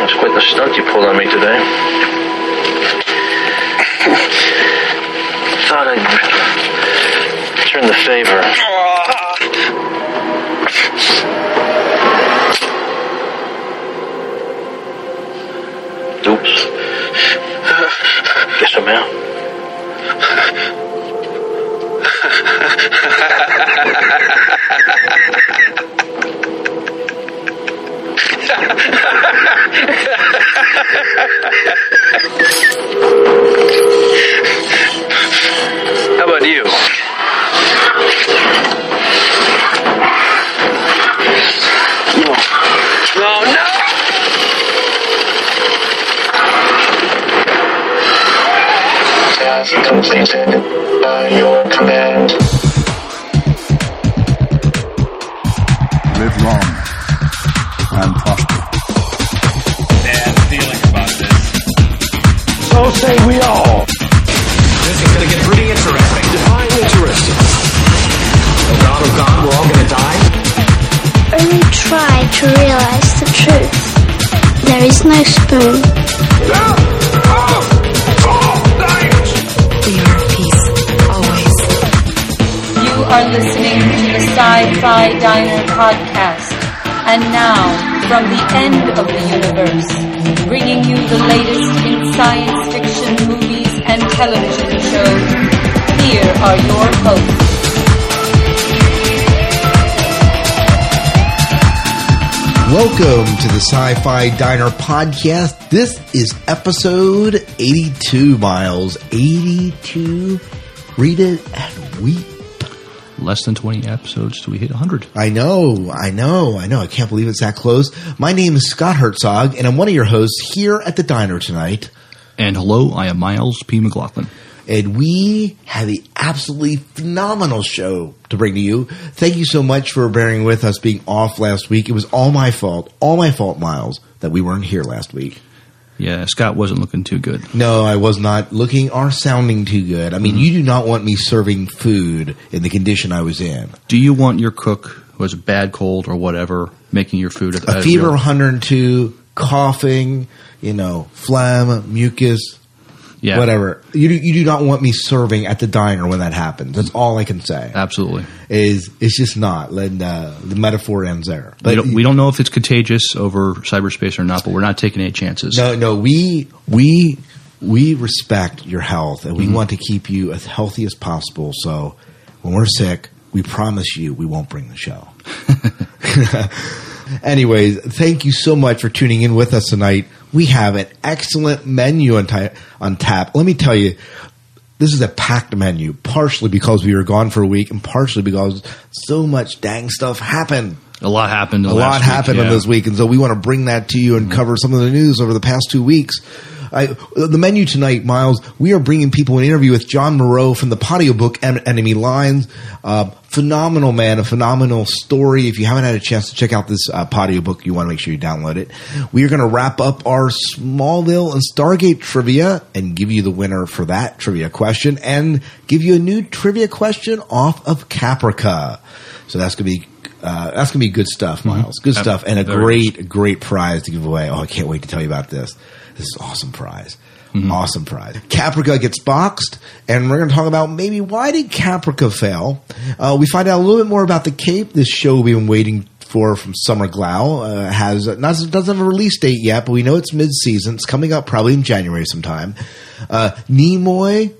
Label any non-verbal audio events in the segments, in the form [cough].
That's quite the stunt you pulled on me today. [laughs] Thought I'd return the favor. Oops. Guess I'm out. How about you? Oh, no. No, no! Task completed by your command. So say we all. This is gonna get pretty interesting. Define interesting. Oh god, oh god, we're all gonna die? Only try to realize the truth. There is no spoon. We are at peace, always. You are listening to the Sci-Fi Diner podcast. And now, from the end of the universe, bringing you the latest in science fiction movies and television shows, here are your hosts. Welcome to the Sci Fi Diner Podcast. This is episode 82, Miles. 82. Read it and weep. Less than 20 episodes till we hit 100. I know, I know, I know. I can't believe it's that close. My name is Scott Herzog, and I'm one of your hosts here at the diner tonight. And hello, I am Miles P. McLaughlin. And we have the absolutely phenomenal show to bring to you. Thank you so much for bearing with us being off last week. It was all my fault, all my fault, Miles, that we weren't here last week. Yeah, Scott wasn't looking too good. No, I was not looking or sounding too good. I mean, mm-hmm. you do not want me serving food in the condition I was in. Do you want your cook, who has a bad cold or whatever, making your food at A fever of 102, coughing, you know, phlegm, mucus, Yeah, whatever. You do, you do not want me serving at the diner when that happens. That's all I can say. Absolutely. Is it's just not. And uh, the metaphor ends there. we, don't, we don't know if it's contagious over cyberspace or not, but we're not taking any chances. No, no, we we we respect your health and we Mm-hmm. want to keep you as healthy as possible. So when we're sick, we promise you we won't bring the show. [laughs] [laughs] Anyways, thank you so much for tuning in with us tonight. We have an excellent menu on, ti- on tap. Let me tell you, this is a packed menu, partially because we were gone for a week and partially because so much dang stuff happened A lot happened. a lot happened on this week, and so we want to bring that to you and mm-hmm. cover some of the news over the past two weeks. I, the menu tonight, Miles, we are bringing people an interview with John Mierau from the podiobook En- Enemy Lines. Uh, phenomenal man, a phenomenal story. If you haven't had a chance to check out this uh, podiobook, you want to make sure you download it. We are going to wrap up our Smallville and Stargate trivia and give you the winner for that trivia question and give you a new trivia question off of Caprica. So that's going to be uh, that's gonna be good stuff, Miles. Good stuff, and a great, great prize to give away. Oh, I can't wait to tell you about this. This is awesome prize. Awesome prize. Caprica gets boxed, and we're going to talk about maybe why did Caprica fail. Uh, we find out a little bit more about the Cape. This show we've been waiting for from Summer Glau uh, has not doesn't have a release date yet, but we know it's mid season. It's coming up probably in January sometime. Uh, Nimoy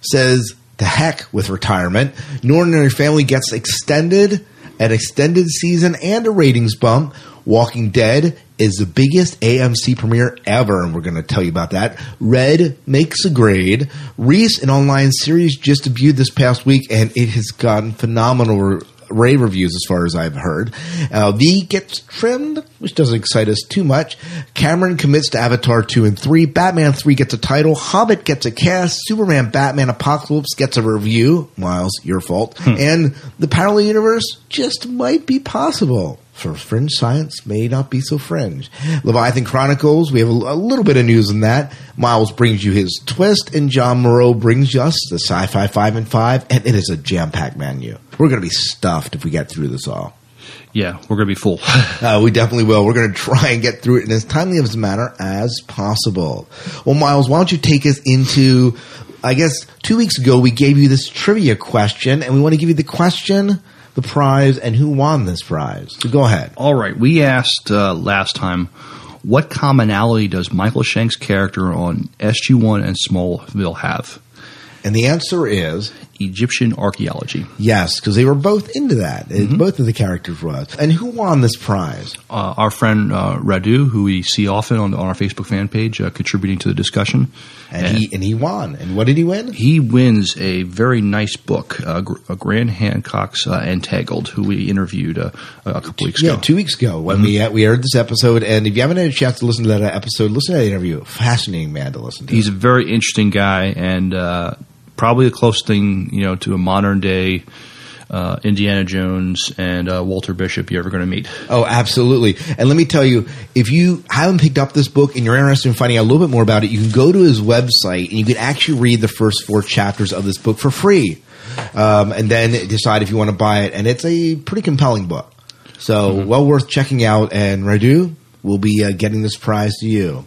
says the heck with retirement. No Ordinary Family gets extended, an extended season and a ratings bump. Walking Dead is the biggest AMC premiere ever, and we're going to tell you about that. Red makes a grade. Riese, an online series, just debuted this past week, and it has gotten phenomenal re- rave reviews as far as I've heard. Uh, v gets trimmed, which doesn't excite us too much. Cameron commits to Avatar 2 and 3. Batman 3 gets a title. Hobbit gets a cast. Superman Batman Apocalypse gets a review. Miles, your fault. And the parallel universe just might be possible. For fringe science may not be so fringe. Leviathan Chronicles, we have a, a little bit of news on that. Miles brings you his twist, and John Mierau brings us the sci fi 5 and 5, and it is a jam packed menu. We're going to be stuffed if we get through this all. Yeah, we're going to be full. [laughs] Uh, we definitely will. We're going to try and get through it in as timely of a manner as possible. Well, Miles, why don't you take us into, I guess, two weeks ago we gave you this trivia question, and we want to give you the question, the prize, and who won this prize. So go ahead. All right, we asked uh, last time what commonality does Michael Shank's character on SG1 and Smallville have? And the answer is Egyptian archaeology. yes, because they were both into that. It- Both of the characters was. And who won this prize? Uh, our friend uh, Radu, who we see often on, on our Facebook fan page, uh, contributing to the discussion. And, he and he won. And what did he win? He wins a very nice book, uh, uh, Graham Hancock's uh, Entangled, who we interviewed uh, a couple weeks Yeah, ago. two weeks ago when we we aired this episode. And if you haven't had a chance to listen to that episode, listen to that interview. Fascinating man to listen to. He's a very interesting guy and uh, probably the closest thing you know to a modern day uh, Indiana Jones and uh, Walter Bishop you're ever going to meet. Oh, absolutely. And let me tell you, if you haven't picked up this book and you're interested in finding out a little bit more about it, you can go to his website and you can actually read the first four chapters of this book for free. Um, and then decide if you want to buy it. And it's a pretty compelling book. So, well worth checking out. And Radu will be uh, getting this prize to you.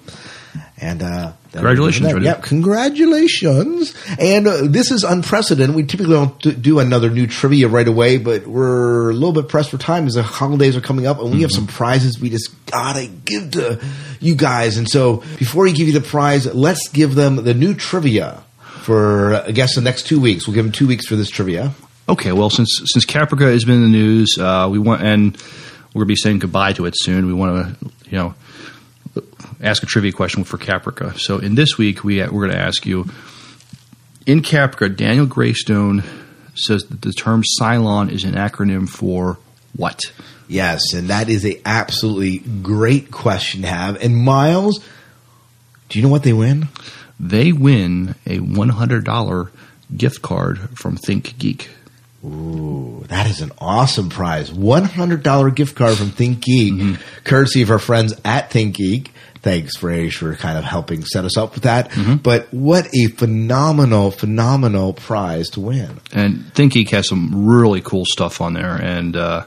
And, uh, Congratulations, Radu. Yep, congratulations. And uh, this is unprecedented. We typically don't do another new trivia right away, but we're a little bit pressed for time as the holidays are coming up and we have some prizes we just gotta give to you guys. And so before we give you the prize, let's give them the new trivia for, I guess, the next two weeks. We'll give them two weeks for this trivia. Okay, well since since Caprica has been in the news, uh, we want and we're going to be saying goodbye to it soon. We want to you know ask a trivia question for Caprica. So in this week we we're going to ask you in Caprica, Daniel Greystone says that the term Cylon is an acronym for what? Yes, and that is a absolutely great question to have. And Miles, do you know what they win? They win a one hundred dollar gift card from Think Geek. Ooh, that is an awesome prize. $100 gift card from Think Geek, courtesy of our friends at Think Geek. Thanks, Rage, for kind of helping set us up with that. But what a phenomenal, phenomenal prize to win. And Think Geek has some really cool stuff on there, and uh,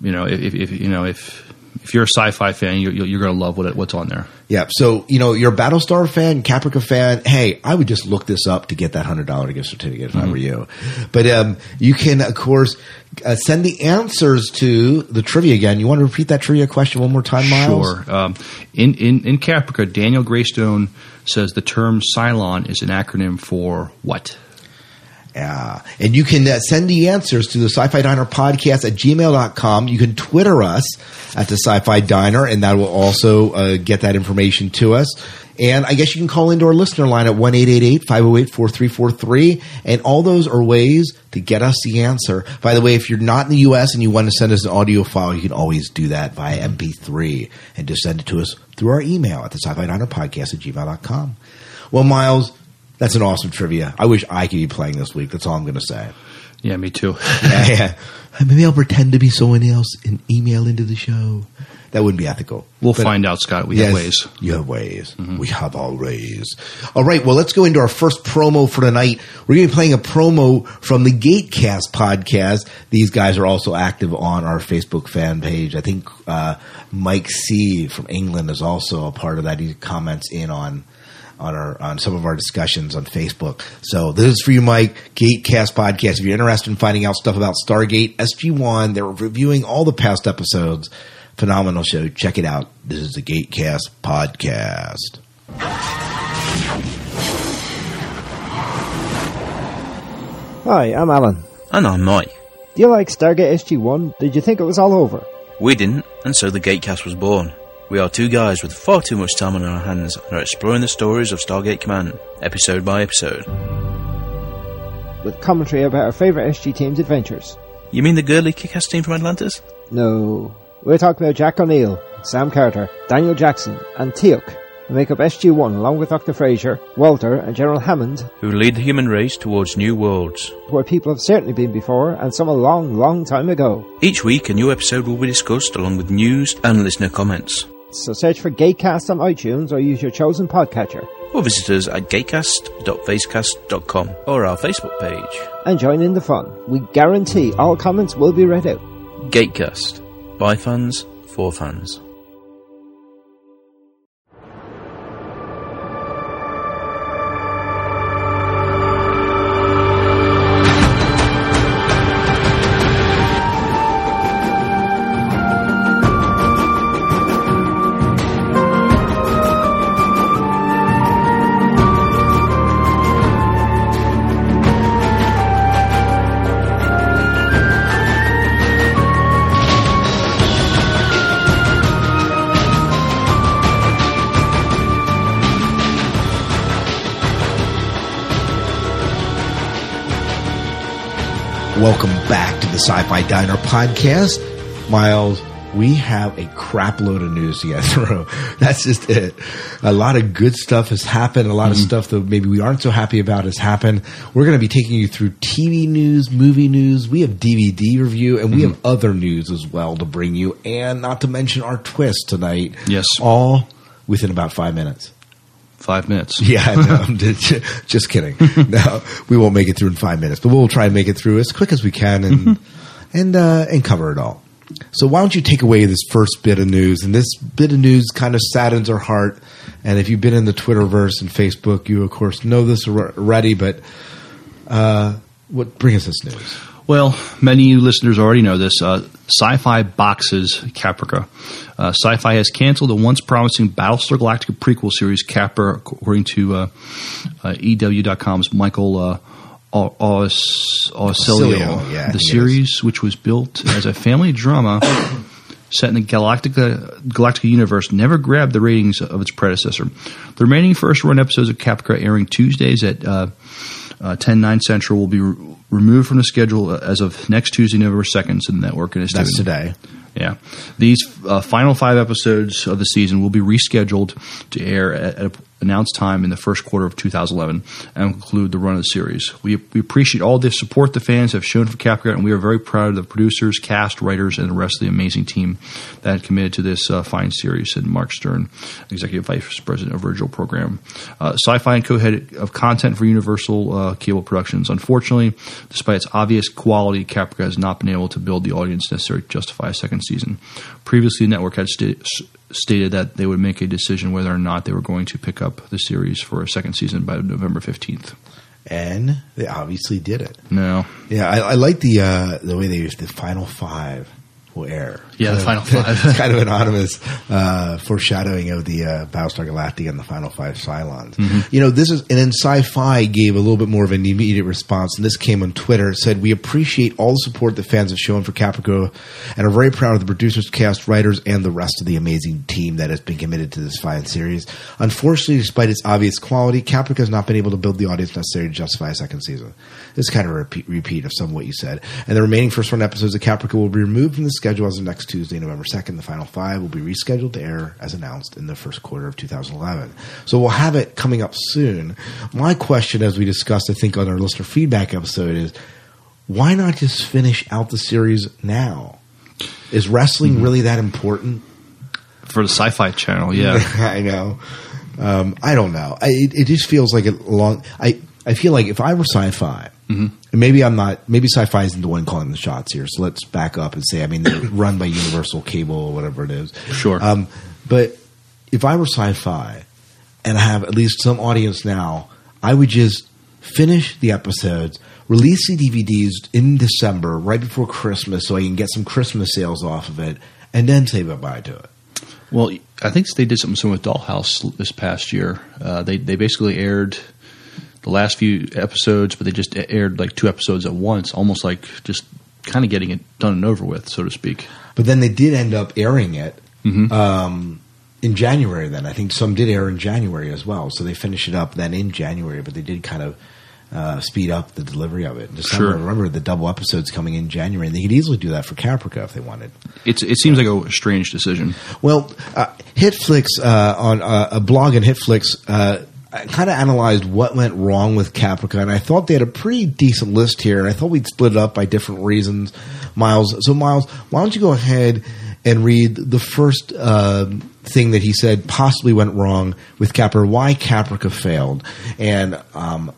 you know, if, if you know if if you're a sci-fi fan, you're, you're going to love what it, what's on there. Yeah. So, you know, you're a Battlestar fan, Caprica fan. Hey, I would just look this up to get that $100 gift certificate if I were you. But um, you can, of course, uh, send the answers to the trivia again. You want to repeat that trivia question one more time, Miles? Sure. Um, in, in in Caprica, Daniel Greystone says the term Cylon is an acronym for what? Yeah. And you can uh, send the answers to the Sci-Fi Diner podcast at gmail.com. You can Twitter us at the Sci-Fi Diner, and that will also uh, get that information to us. And I guess you can call into our listener line at 1-888-508-4343. And all those are ways to get us the answer. By the way, if you're not in the U.S. and you want to send us an audio file, you can always do that via MP3 and just send it to us through our email at the Sci-Fi Diner podcast at gmail.com. Well, Miles, that's an awesome trivia. I wish I could be playing this week. That's all I'm going to say. Yeah, me too. [laughs] yeah, yeah. Maybe I'll pretend to be someone else and email into the show. That wouldn't be ethical. We'll But- find out, Scott. We Yes, have ways. You have ways. We have all ways. All right. Well, let's go into our first promo for tonight. We're going to be playing a promo from the Gatecast podcast. These guys are also active on our Facebook fan page. I think uh, Mike C from England is also a part of that. He comments in on on our on some of our discussions on Facebook. So this is for you, Mike. Gatecast podcast. If you're interested in finding out stuff about Stargate SG One, they're reviewing all the past episodes. Phenomenal show. Check it out. This is the Gatecast podcast. Hi, I'm Alan. And I'm Mike. Do you like Stargate SG-1? Did you think it was all over? We didn't, and so the Gatecast was born. We are two guys with far too much time on our hands and are exploring the stories of Stargate Command, episode by episode. With commentary about our favourite SG team's adventures. You mean the girly kick-ass team from Atlantis? No. We're talking about Jack O'Neill, Sam Carter, Daniel Jackson, and Teal'c, who make up SG-1 along with Dr. Fraiser, Walter, and General Hammond, Who lead the human race towards new worlds. where people have certainly been before, and some a long, long time ago. Each week, a new episode will be discussed along with news and listener comments. So search for Gatecast on iTunes or use your chosen podcatcher. Or visit us at gatecast.facecast.com or our Facebook page. And join in the fun. We guarantee all comments will be read out. Gatecast. By fans, for fans. The Sci-Fi Diner podcast. Miles, we have a crap load of news to get through. That's just it. A lot of good stuff has happened. A lot of mm-hmm. stuff that maybe we aren't so happy about has happened. We're going to be taking you through TV news, movie news. We have DVD review, and we have mm-hmm. other news as well to bring you. And not to mention our twist tonight. Yes. All within about five minutes. Five minutes. [laughs] Yeah, no, [laughs] just, kidding. [laughs] No, we won't make it through in five minutes, but we'll try and make it through as quick as we can and and uh, and cover it all. So why don't you take away this first bit of news? And this bit of news kind of saddens our heart. And if you've been in the Twitterverse and Facebook, you of course know this already. But uh, what bring us this news? Well, many of you listeners already know this. Uh, Sci-Fi boxes Caprica. Uh, Sci-Fi has canceled the once promising Battlestar Galactica prequel series Capra, according to uh, uh, EW.com's Michael uh, Au- Aus- Ausilio. Ausilio, yeah, the he series, which was built as a family drama set in the Galactica Galactica universe, never grabbed the ratings of its predecessor. The remaining first-run episodes of Caprica, airing Tuesdays at uh, uh, 10 9 Central, will be re- removed from the schedule as of next Tuesday, November 2nd, so the network and its That's today. yeah. These uh, final five episodes of the season will be rescheduled to air at, at an announced time in the first quarter of 2011 and conclude the run of the series. We, we appreciate all the support the fans have shown for Capcom, and we are very proud of the producers, cast, writers, and the rest of the amazing team that committed to this uh, fine series, said Mark Stern, Executive Vice President of Virgil Program. Uh, Sci-Fi and co-head of content for Universal uh, Cable Productions. Unfortunately, despite its obvious quality, Caprica has not been able to build the audience necessary to justify a second season. Previously, the network had stated that they would make a decision whether or not they were going to pick up the series for a second season by November 15th. And they obviously did it. No. Yeah, I, I like the uh, the way they used the final five will air. Yeah, the [laughs] Kind of- final five. it's kind of anonymous uh, foreshadowing of the uh, Battlestar Galactica and the final five Cylons. Mhm. You know, this is and then Sci-Fi gave a little bit more of an immediate response, and this came on Twitter. It said, "We appreciate all the support that fans have shown for Caprica, and are very proud of the producers, cast, writers, and the rest of the amazing team that has been committed to this fine series. Unfortunately, despite its obvious quality, Caprica has not been able to build the audience necessary to justify a second season. This is kind of a repeat, repeat of some of what you said. And the remaining first run episodes of Caprica will be removed from the schedule as of next Tuesday, November 2nd. The final five will be rescheduled to air as announced in the first quarter of 2011. So we'll have it coming up soon. My question, as we discussed, I think, on our listener feedback episode, is why not just finish out the series now? Is wrestling really that important? For the Sci Fi channel, yeah. [laughs] I know. Um, I don't know. I, it, it just feels like a long. I I feel like if I were sci-fi, Mhm. and maybe I'm not. Maybe sci-fi isn't the one calling the shots here. So let's back up and say, I mean, they're [coughs] run by Universal Cable or whatever it is. Sure. Um, but if I were sci-fi, and I have at least some audience now, I would just finish the episodes, release the DVDs in December, right before Christmas, so I can get some Christmas sales off of it, and then say bye-bye to it. Well, I think they did something similar with Dollhouse this past year. Uh, they they basically aired the last few episodes, but they just aired like two episodes at once, almost like just kind of getting it done and over with, so to speak. But then they did end up airing it Mhm. um, in January. Then I think some did air in January as well. So they finished it up then in January, but they did kind of uh, speed up the delivery of it in December. Sure. Remember the double episodes coming in January, and they could easily do that for Caprica if they wanted. It's it seems like a strange decision. Well, uh, HitFix uh, on uh, a blog in HitFix kind of analyzed what went wrong with Caprica, and I thought they had a pretty decent list here. And I thought we'd split it up by different reasons. Miles, so Miles, why don't you go ahead and read the first uh, thing that he said possibly went wrong with Caprica, why Caprica failed, and um,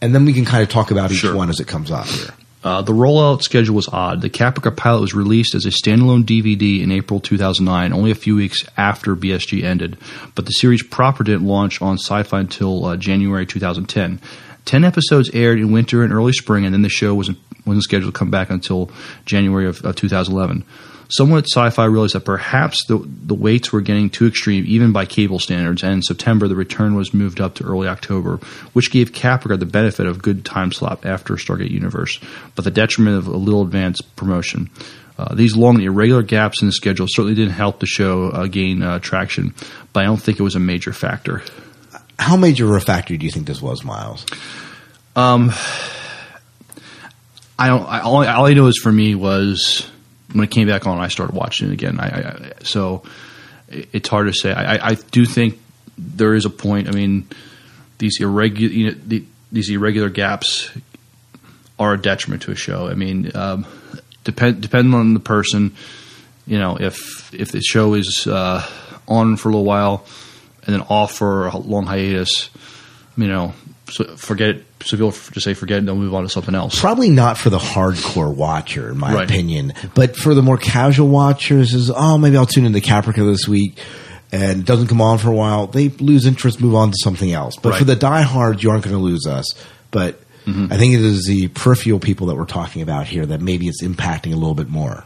and then we can kind of talk about each Sure. one as it comes up here. Uh, the rollout schedule was odd. The Caprica pilot was released as a standalone DVD in April 2009, only a few weeks after BSG ended. But the series proper didn't launch on Sci-Fi until uh, January 2010. Ten episodes aired in winter and early spring, and then the show wasn't wasn't scheduled to come back until January of uh, 2011. Someone at Sci-Fi realized that perhaps the the waits were getting too extreme, even by cable standards. And in September, the return was moved up to early October, which gave Caprica the benefit of good time slot after Stargate Universe, but the detriment of a little advanced promotion. Uh, these long and irregular gaps in the schedule certainly didn't help the show uh, gain uh, traction, but I don't think it was a major factor. How major a factor do you think this was, Miles? Um, I don't. I, all, all I know is for me was when it came back on, I started watching it again. I, I so it, it's hard to say. I, I, I do think there is a point. I mean, these irregular you know, the, these irregular gaps are a detriment to a show. I mean, um, depend depending on the person. You know, if if the show is uh, on for a little while and then off for a long hiatus, you know, so forget it. So people just say forget it, and they'll move on to something else. Probably not for the hardcore watcher, in my Right. opinion, but for the more casual watchers, is oh maybe I'll tune into Caprica this week, and it doesn't come on for a while. They lose interest, move on to something else. But for Right. the diehards, you aren't going to lose us. But Mm-hmm. I think it is the peripheral people that we're talking about here that maybe it's impacting a little bit more.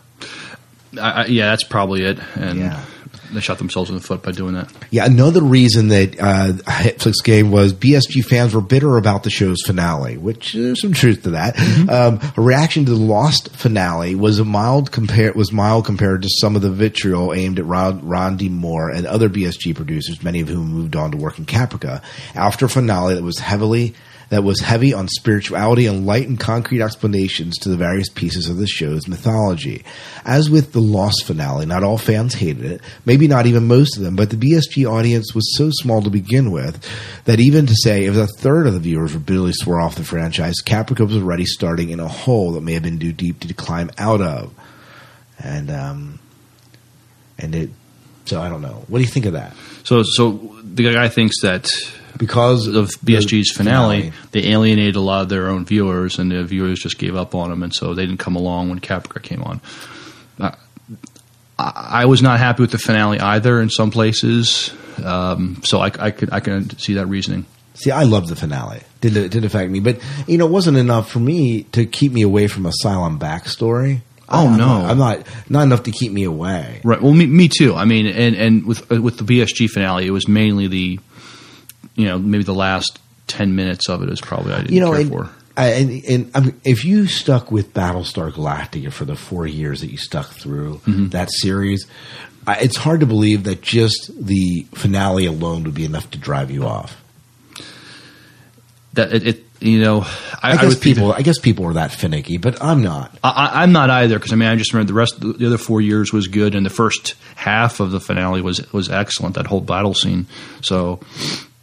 I, I, yeah, that's probably it. And Yeah. They shot themselves in the foot by doing that. Yeah, another reason that uh, Netflix game was BSG fans were bitter about the show's finale, which there's some truth to that. Um, a reaction to the Lost finale was a mild compare was mild compared to some of the vitriol aimed at Rod, Ron D. Moore and other BSG producers, many of whom moved on to work in Caprica after a finale that was heavily that was heavy on spirituality and light and concrete explanations to the various pieces of the show's mythology. As with the Lost finale, not all fans hated it, maybe not even most of them, but the BSG audience was so small to begin with that even to say if a third of the viewers were bitterly swore off the franchise, Caprica was already starting in a hole that may have been too deep to climb out of. And, um, and it, so I don't know. What do you think of that? So, so the guy thinks that because of BSG's finale, finale. they alienated a lot of their own viewers, and the viewers just gave up on them, and so they didn't come along when Caprica came on. Uh, I, was not happy with the finale either in some places, um, so I, I could I can see that reasoning. See, I love the finale. Didn't it didn't affect me, but you know, it wasn't enough for me to keep me away from Asylum backstory. Oh, I'm no. not, I'm not not enough to keep me away. Right. Well, me, me too. I mean, and and with uh, with the BSG finale, it was mainly the, you know, maybe the last ten minutes of it is probably I didn't You know, care and, for. I, and, and I mean, if you stuck with Battlestar Galactica for the four years that you stuck through Mm-hmm. that series, I, it's hard to believe that just the finale alone would be enough to drive you off. That it, it you know, I, I, guess think people, I guess people are that finicky, but I'm not. I, I- I'm not either because I mean I just remember the rest the other four years was good and the first half of the finale was was excellent that whole battle scene so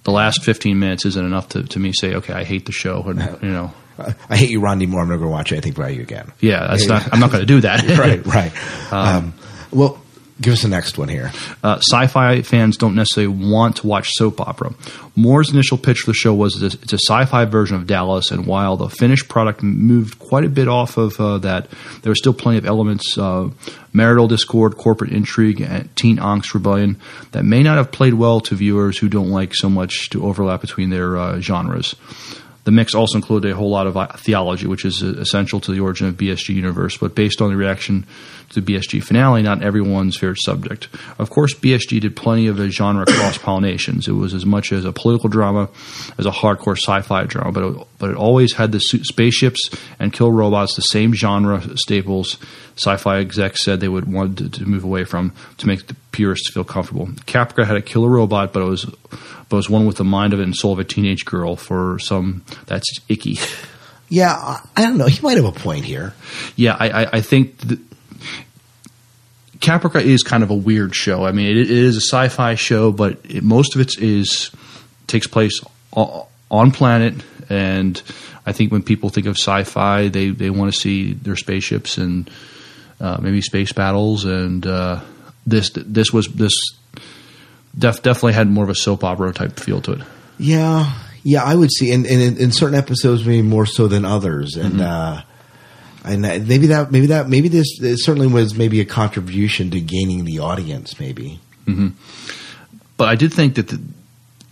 the last 15 minutes isn't enough to, to me say okay I hate the show and you know I, I hate you, Ron D. Moore. I'm never going to watch anything by you again. yeah that's not I'm not going to do that [laughs] right, right. [laughs] Um, well, give us the next one here. uh, sci-fi fans don't necessarily want to watch soap opera. Moore's initial pitch for the show was this, it's a sci-fi version of Dallas, and while the finished product moved quite a bit off of uh, that, there were still plenty of elements, uh, marital discord, corporate intrigue, and teen angst rebellion that may not have played well to viewers who don't like so much to overlap between their uh, genres. The mix also included a whole lot of uh, theology, which is uh, essential to the origin of BSG universe. But based on the reaction the BSG finale, not everyone's favorite subject. Of course, BSG did plenty of genre [coughs] cross pollinations. It was as much as a political drama as a hardcore sci-fi drama, but it, but it always had the spaceships and kill robots, the same genre staples. Sci-fi execs said they would want to, to move away from to make the purists feel comfortable. Caprica had a killer robot, but it was but it was one with the mind of it and soul of a teenage girl. For some, that's icky. [laughs] Yeah, I, I don't know. He might have a point here. yeah, I, I, I think the, Caprica is kind of a weird show. I mean, it, it is a sci-fi show, but it, most of it is takes place on planet, and I think when people think of sci-fi, they they want to see their spaceships and uh, maybe space battles, and uh, this this was this def, definitely had more of a soap opera type feel to it. Yeah, yeah, I would see, and, in, in certain episodes, maybe more so than others. And uh, and maybe that maybe that maybe this it certainly was maybe a contribution to gaining the audience. Maybe. hmm But I did think that the,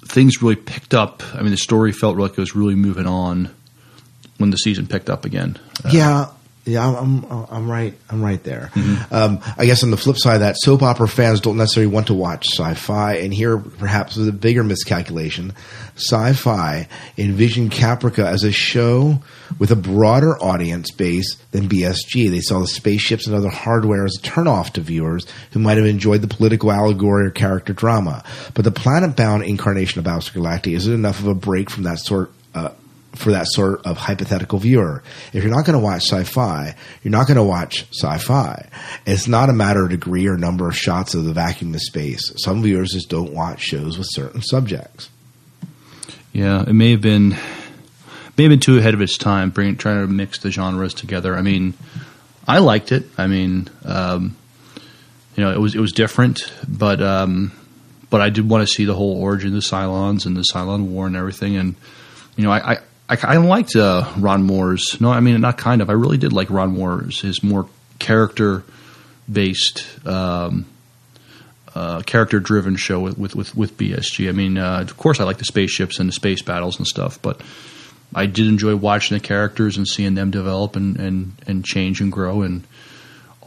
things really picked up. I mean, the story felt like it was really moving on when the season picked up again. Uh, yeah, I'm, I'm, I'm right. I'm right there. Mm-hmm. Um, I guess on the flip side of that, soap opera fans don't necessarily want to watch sci-fi, and here perhaps was a bigger miscalculation. Sci-fi envisioned Caprica as a show with a broader audience base than BSG. They saw the spaceships and other hardware as a turnoff to viewers who might have enjoyed the political allegory or character drama. But the planet-bound incarnation of Battlestar Galactica isn't enough of a break from that sort. Uh, for that sort of hypothetical viewer. If you're not going to watch sci-fi, you're not going to watch sci-fi. It's not a matter of degree or number of shots of the vacuum of space. Some viewers just don't watch shows with certain subjects. Yeah, it may have been may have been too ahead of its time, bring, trying to mix the genres together. I mean, I liked it. I mean, um, you know, it was it was different, but um, but I did want to see the whole origin of the Cylons and the Cylon War and everything. And you know, I I, I, I liked uh, Ron Moore's. No, I mean, not kind of. I really did like Ron Moore's his more character based. Um, uh, character driven show with, with, with, with BSG. I mean, uh, of course, I like the spaceships and the space battles and stuff, but I did enjoy watching the characters and seeing them develop and, and, and change and grow and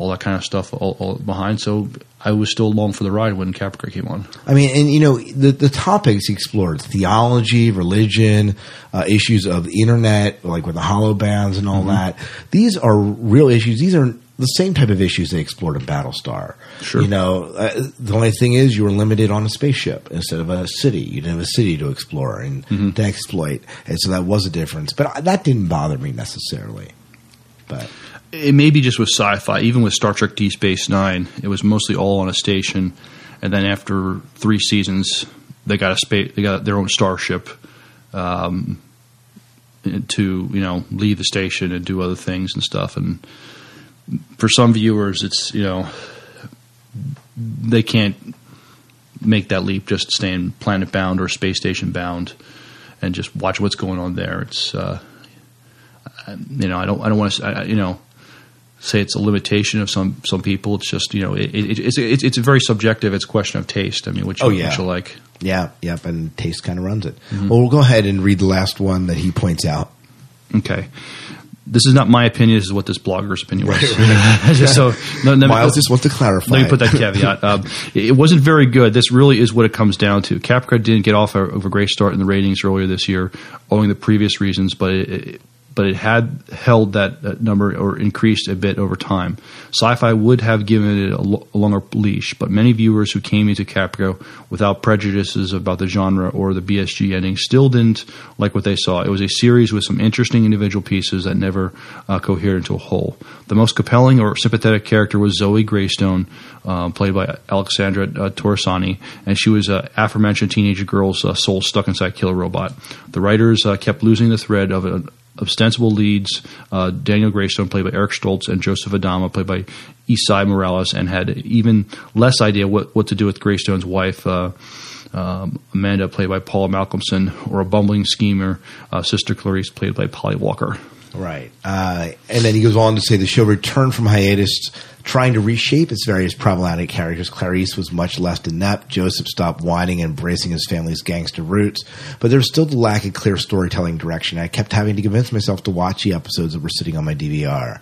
all that kind of stuff all, all behind. So I was still along for the ride when Caprica came on. I mean, and you know, the the topics he explored: theology, religion, uh, issues of the internet, like with the holobands and all that. These are real issues. These are the same type of issues they explored in Battlestar. Sure. You know, uh, the only thing is you were limited on a spaceship instead of a city. You didn't have a city to explore and to exploit, and so that was a difference. But I, that didn't bother me necessarily. But It may be just with sci-fi. Even with Star Trek: Deep Space Nine, it was mostly all on a station, and then after three seasons, they got a space. They got their own starship. Um, to you know leave the station and do other things and stuff and for some viewers it's you know they can't make that leap just staying planet bound or space station bound and just watch what's going on there it's uh, you know I don't I don't want to you know say it's a limitation of some some people it's just you know it, it, it's, it's it's very subjective it's a question of taste I mean which Oh, you, yeah. which you like yeah, yep, and taste kind of runs it. Well, we'll go ahead and read the last one that he points out. Okay. This is not my opinion. This is what this blogger's opinion was. [laughs] So, no, no, Miles just wants to clarify. Let me put that caveat. Um, [laughs] it wasn't very good. This really is what it comes down to. Caprica didn't get off of a great start in the ratings earlier this year, owing the previous reasons, but it, it, but it had held that, number or increased a bit over time. Sci-fi would have given it a, lo- a longer leash, but many viewers who came into Caprica without prejudices about the genre or the BSG ending still didn't like what they saw. It was a series with some interesting individual pieces that never uh, cohered into a whole. The most compelling or sympathetic character was Zoe Greystone, uh, played by Alexandra uh, and she was an aforementioned teenage girl's uh, soul stuck inside Killer Robot. The writers uh, kept losing the thread of an ostensible leads uh, Daniel Greystone, played by Eric Stoltz, and Joseph Adama, played by Esai Morales, and had even less idea what, what to do with Greystone's wife, uh, um, Amanda, played by Paula Malcomson, or a bumbling schemer, uh, Sister Clarice, played by Polly Walker. Right. Uh, and then he goes on to say the show returned from hiatus trying to reshape its various problematic characters. Clarice was much less inept. Joseph stopped whining and embracing his family's gangster roots. But there was still the lack of clear storytelling direction. I kept having to convince myself to watch the episodes that were sitting on my DVR.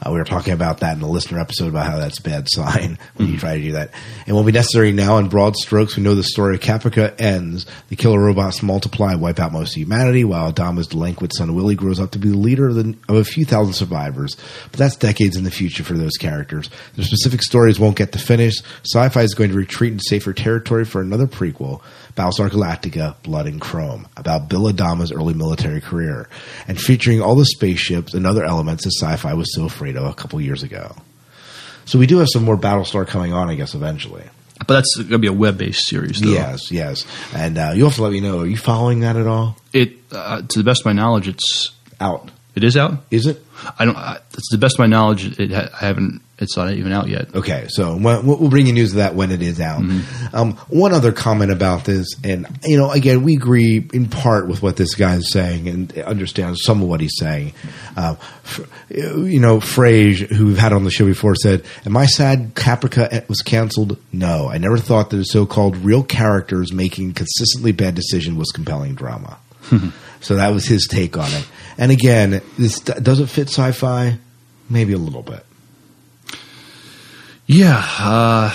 Uh, we were talking about that in the listener episode about how that's a bad sign when you try to do that. And won't be necessary now in broad strokes. We know the story of Caprica ends. The killer robots multiply, wipe out most of humanity, while Adama's delinquent son Willie grows up to be the leader of, the, of a few thousand survivors. But that's decades in the future for those characters. The specific stories won't get to finish. Sci-fi is going to retreat into safer territory for another prequel. Battlestar Galactica, Blood and Chrome, about Bill Adama's early military career, and featuring all the spaceships and other elements that sci-fi was so afraid of a couple years ago. So we do have some more Battlestar coming on, I guess, eventually. But that's going to be a web-based series, though. Yes, yes. And uh, you have to let me know. Are you following that at all? It, uh, to the best of my knowledge, it's out. It is out. Is it? I don't. I, to the best of my knowledge, it ha- I haven't it's not even out yet. Okay, so we'll, bring you news of that when it is out. Um, one other comment about this, and you know, again, we agree in part with what this guy is saying and understand some of what he's saying. Uh, you know, Frage, who we've had on the show before, said, "Am I sad Caprica was canceled? No, I never thought that a so-called real characters making consistently bad decisions was compelling drama." [laughs] so that was his take on it. And again, this does it fit sci-fi? Maybe a little bit. Yeah, uh,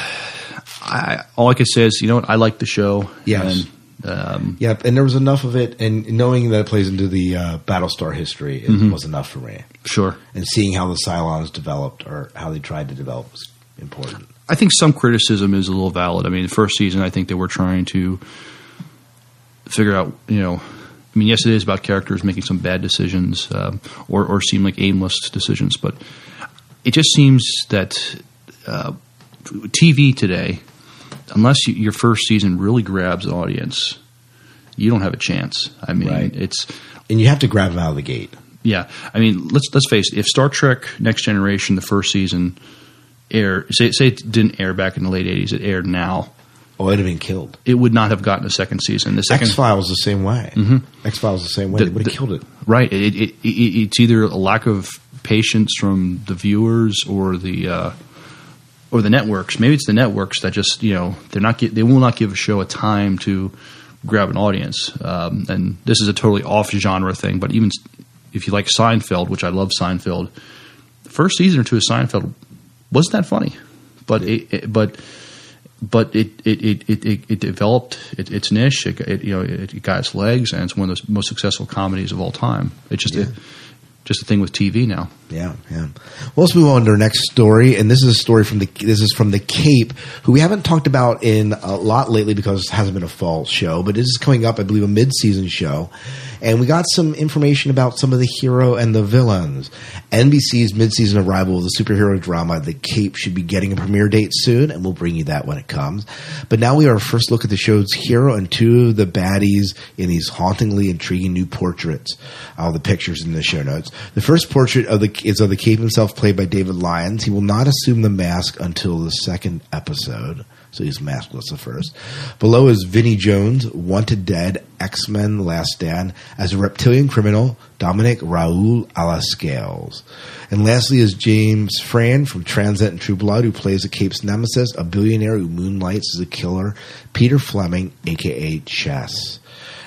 I, all I can say is, you know what, I like the show. Yes. And, um, Yep, and there was enough of it, and knowing that it plays into the uh, Battlestar history, it Mhm. was enough for me. Sure. And seeing how the Cylons developed, or how they tried to develop, was important. I think some criticism is a little valid. I mean, the first season, I think they were trying to figure out, you know, I mean, yes, it is about characters making some bad decisions um, or, or seem like aimless decisions, but it just seems that uh, TV today, unless you, your first season really grabs audience, you don't have a chance. I mean, Right. it's And you have to grab them out of the gate. yeah, I mean, let's let's face it. If Star Trek Next Generation, the first season, air say say it didn't air back in the late '80s, it aired now. Oh, it'd have been killed. It would not have gotten a second season. The second X Files the same way. Mhm. X Files the same way. The- they would have killed it. right. It, it, it, it's either a lack of patience from the viewers or the uh, or the networks. Maybe it's the networks that just you know they're not they will not give a show a time to grab an audience. Um, and this is a totally off genre thing. But even if you like Seinfeld, which I love Seinfeld, the first season or two of Seinfeld wasn't that funny, but it, it, but but it it it it, it, it developed it, its niche. It, it you know it, got its legs, and it's one of the most successful comedies of all time. It's just a, just a thing with TV now. Yeah, yeah. Well, let's move on to our next story, and this is a story from the this is from the Cape, who we haven't talked about in a lot lately because it hasn't been a fall show, but this is coming up, I believe, a mid season show, and we got some information about some of the hero and the villains. NBC's midseason arrival of the superhero drama The Cape should be getting a premiere date soon, and we'll bring you that when it comes. But now we are first look at the show's hero and two of the baddies in these hauntingly intriguing new portraits. All the pictures in the show notes. The first portrait of the is of the Cape himself, played by David Lyons. He will not assume the mask until the second episode. So he's maskless at first. Below is Vinnie Jones, Wanted Dead, X Men Last Stand, as a reptilian criminal, Dominic Raoul a la Scales. And lastly is James Frain from Transit and True Blood, who plays the Cape's nemesis, a billionaire who moonlights as a killer, Peter Fleming, aka Chess.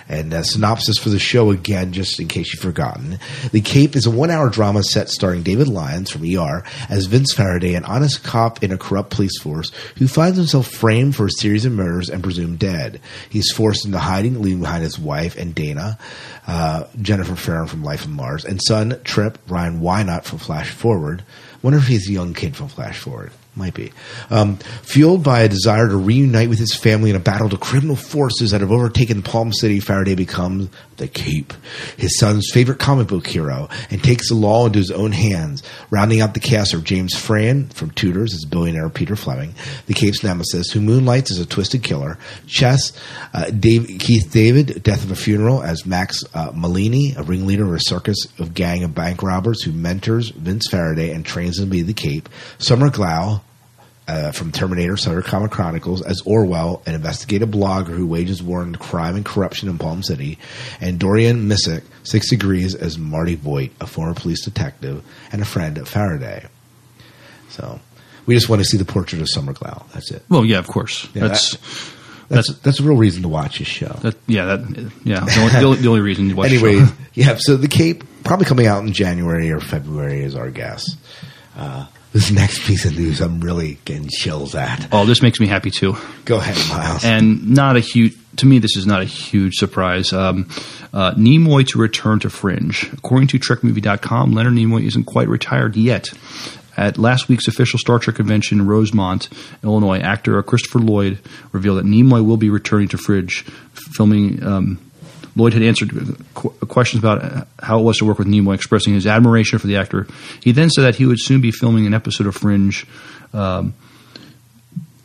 And a synopsis for the show again, just in case you've forgotten. The Cape is a one hour drama set starring David Lyons from ER as Vince Faraday, an honest cop in a corrupt police force who finds himself framed for a series of murders and presumed dead. He's forced into hiding, leaving behind his wife and Dana, uh, Jennifer Ferrin from Life on Mars, and son, Trip, Ryan Wynott from Flash Forward. Wonder if he's a young kid from Flash Forward. Might be. Um, fueled by a desire to reunite with his family in a battle to criminal forces that have overtaken Palm City, Faraday becomes the Cape, his son's favorite comic book hero, and takes the law into his own hands. Rounding out the cast are James Frain from Tudors as billionaire Peter Fleming, the Cape's nemesis, who moonlights as a twisted killer. Chess, uh, Dave, Keith David, Death of a Funeral as Max uh, Malini, a ringleader of a circus of gang of bank robbers who mentors Vince Faraday and trains him to be the Cape. Summer Glau, uh, from Terminator, Sarah Connor Chronicles, as Orwell, an investigative blogger who wages war on crime and corruption in Palm City, and Dorian Missick, Six Degrees, as Marty Voigt, a former police detective and a friend of Faraday. So, we just want to see the portrait of Summer Glau. That's it. Well, yeah, of course. Yeah, that's that- that's that's a real reason to watch this show. that. Yeah, that. Yeah, the only, the only, the only reason you watch. Anyway, [laughs] yeah. So the Cape probably coming out in January or February is our guess. Uh, this next piece of news, I'm really getting chills at. Oh, this makes me happy too. Go ahead, Miles. And not a huge. To me, this is not a huge surprise. Um, uh, Nimoy to return to Fringe. According to TrekMovie.com, Leonard Nimoy isn't quite retired yet. At last week's official Star Trek convention in Rosemont, Illinois, actor Christopher Lloyd revealed that Nimoy will be returning to Fringe, filming. Um, Lloyd had answered questions about how it was to work with Nimoy, expressing his admiration for the actor. He then said that he would soon be filming an episode of Fringe, um,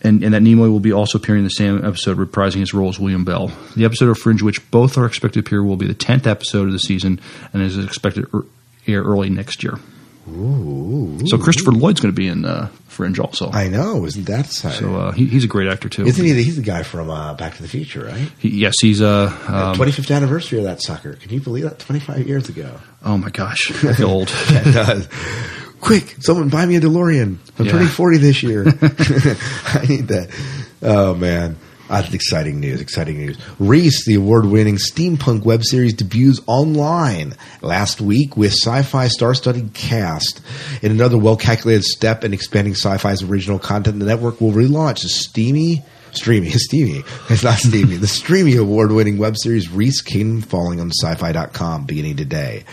and, and that Nimoy will be also appearing in the same episode, reprising his role as William Bell. The episode of Fringe, which both are expected to appear, will be the tenth episode of the season, and is expected to air early next year. Ooh. So Christopher Lloyd's going to be in uh, Fringe also. I know, isn't that exciting? So uh, he, he's a great actor too. Isn't he? The, he's the guy from uh, Back to the Future, right? He, yes, he's uh, um, Twenty fifth anniversary of that sucker. Can you believe that? Twenty five years ago. Oh my gosh, I feel old. [laughs] That does. Quick, someone buy me a DeLorean. I'm Yeah. turning 40 this year. [laughs] I need that. Oh, man. Ah, that's exciting news. Exciting news. Riese, the award winning steampunk web series, debuts online last week with sci fi star studded cast. In another well calculated step in expanding sci fi's original content, the network will relaunch the steamy. Streamy, [laughs] steamy. It's not steamy. the streamy award-winning web series Riese Kingdom Falling on sci-fi.com beginning today.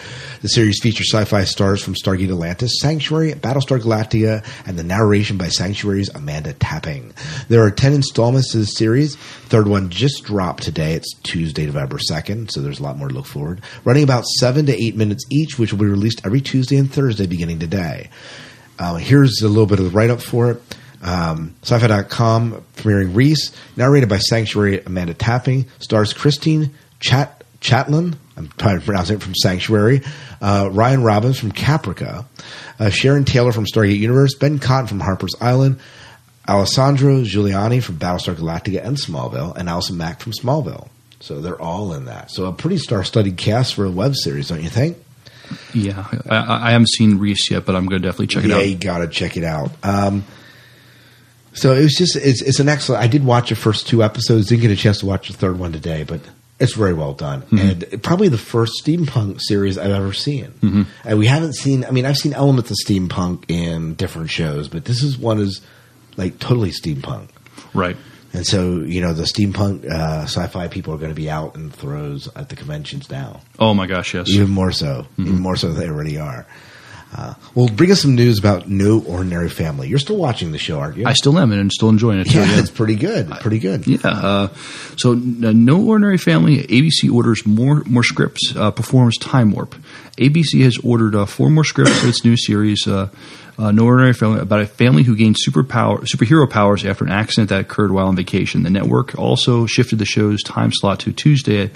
The series features sci-fi stars from Stargate Atlantis, Sanctuary, Battlestar Galactica, and the narration by Sanctuary's Amanda Tapping. There are 10 installments to the series. Third one just dropped today. It's Tuesday, November 2nd, so there's a lot more to look forward. Running about 7 to 8 minutes each, which will be released every Tuesday and Thursday beginning today. Uh, here's a little bit of the write-up for it. Um, sci-fi.com premiering Riese, narrated by Sanctuary Amanda Tapping, stars Christine Chat Chatlin. I'm trying to pronounce it from Sanctuary. Uh, Ryan Robbins from Caprica, uh, Sharon Taylor from Stargate Universe, Ben Cotton from Harper's Island, Alessandro Giuliani from Battlestar Galactica and Smallville, and Allison Mack from Smallville. So they're all in that. So a pretty star-studded cast for a web series, don't you think? Yeah, I, I haven't seen Riese yet, but I'm going to definitely check it yeah, out. you got to check it out. Um, so it was just it's, it's an excellent. I did watch the first two episodes. Didn't get a chance to watch the third one today, but it's very well done Mhm. and probably the first steampunk series I've ever seen. Mhm. And we haven't seen. I mean, I've seen elements of steampunk in different shows, but this is one is like totally steampunk. Right. And so, you know, the steampunk uh, sci-fi people are going to be out in throws at the conventions now. Oh my gosh, yes. Even more so. Even more so than they already are. Uh, well, bring us some news about No Ordinary Family. You're still watching the show, aren't you? I still am and I'm still enjoying it. yeah, it's pretty good. Pretty good. Yeah. Uh, so, uh, No Ordinary Family, ABC orders more more scripts, uh, performs Time Warp. ABC has ordered uh, four more scripts for its new series, uh, uh, No Ordinary Family, about a family who gained superpower, superhero powers after an accident that occurred while on vacation. The network also shifted the show's time slot to Tuesday at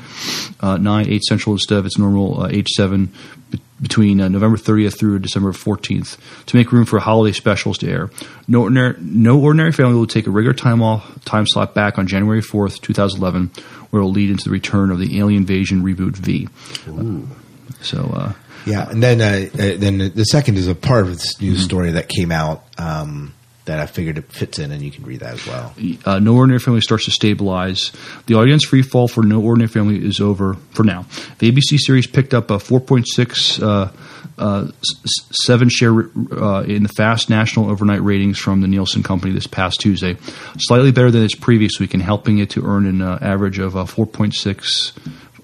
uh, 9, 8 central instead of its normal uh, 8, 7 be- between uh, November 30th through December 14th to make room for holiday specials to air. No Ordinary, no Ordinary Family will take a regular time off time slot back on January 4th, 2011, where it will lead into the return of the Alien Invasion reboot V. So, uh, Yeah, and then uh, uh, then the second is a part of this news story that came out um, that I figured it fits in, and you can read that as well. uh, No Ordinary Family starts to stabilize. The audience free fall for No Ordinary Family is over for now. The ABC series picked up a 4.6 uh, uh, seven share uh, in the fast national overnight ratings from the Nielsen Company this past Tuesday, slightly better than its previous week, and helping it to earn an uh, average of uh, 4.6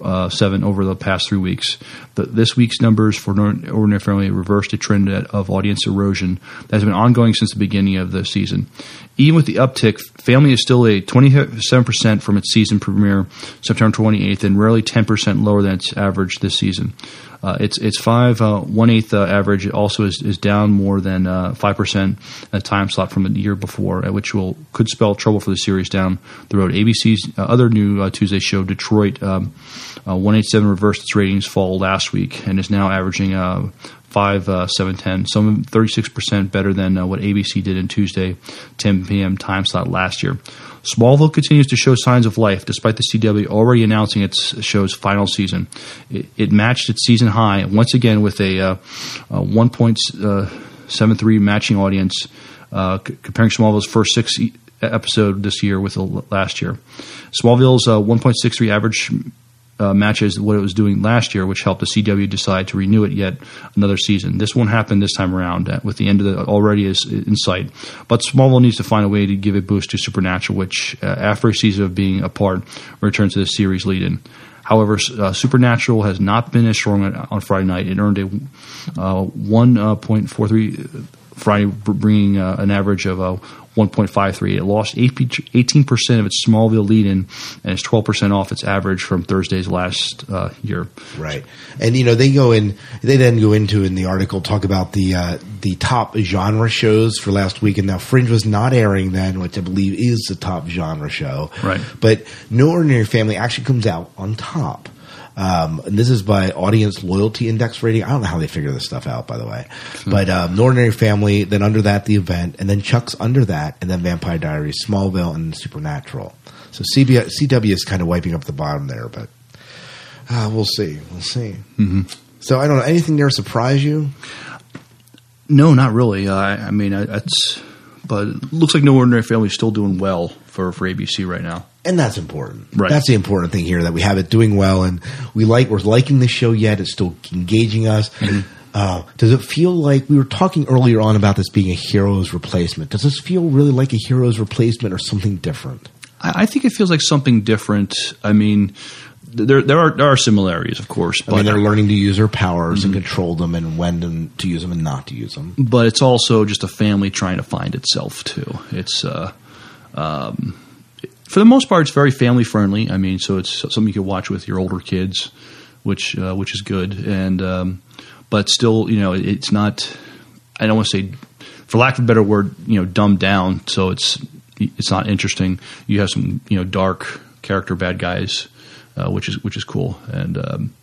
uh, seven over the past three weeks. This week's numbers for Ordinary Family reversed a trend of audience erosion that has been ongoing since the beginning of the season. Even with the uptick, Family is still a 27% from its season premiere September 28th and rarely 10% lower than its average this season. Uh, its its five uh, one eighth uh, average also is, is down more than uh, five percent a time slot from the year before, which will could spell trouble for the series down the road. ABC's uh, other new uh, Tuesday show, Detroit um, one eight seven, reversed its ratings fall last week and is now averaging uh, five uh, seven ten, some thirty six percent better than uh, what ABC did in Tuesday ten p.m. time slot last year. Smallville continues to show signs of life despite the CW already announcing its show's final season. It, it matched its season high once again with a, uh, a 1.73 matching audience, uh, c- comparing Smallville's first six e- episode this year with last year. Smallville's uh, 1.63 average uh, matches what it was doing last year, which helped the CW decide to renew it yet another season. This won't happen this time around, uh, with the end of the already is in sight. But Smallville needs to find a way to give a boost to Supernatural, which, uh, after a season of being apart, returns to the series lead-in. However, uh, Supernatural has not been as strong on, on Friday night. It earned a uh, 1.43 Friday, bringing uh, an average of uh, 1.53. It lost 18% of its Smallville lead-in and is 12% off its average from Thursday's last uh, year. Right, and you know they go in. They then go into in the article talk about the uh, the top genre shows for last week, and now Fringe was not airing then, which I believe is the top genre show. Right. but No Ordinary Family actually comes out on top. Um, and this is by Audience Loyalty Index rating. I don't know how they figure this stuff out, by the way. But um, No Ordinary Family, then under that, The Event, and then Chuck's under that, and then Vampire Diaries, Smallville, and Supernatural. So CB, CW is kind of wiping up the bottom there, but uh, we'll see. We'll see. Mm-hmm. So I don't know. Anything there surprise you? No, not really. Uh, I, mean, I, that's. But it looks like No Ordinary Family is still doing well for, for ABC right now. And that's important. Right. That's the important thing here that we have it doing well, and we like we're liking the show yet. It's still engaging us. Uh, does it feel like we were talking earlier on about this being a hero's replacement? Does this feel really like a hero's replacement or something different? I, I think it feels like something different. I mean, there there are there are similarities, of course, I mean, but they're learning to use their powers and control them, and when to, to use them and not to use them. but it's also just a family trying to find itself too. It's uh, um, for the most part, it's very family friendly. I mean, so it's something you can watch with your older kids, which uh, which is good. And um, but still, you know, it's not. I don't want to say, for lack of a better word, you know, dumbed down. So it's it's not interesting. You have some you know dark character bad guys, uh, which is which is cool. And um,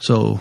so.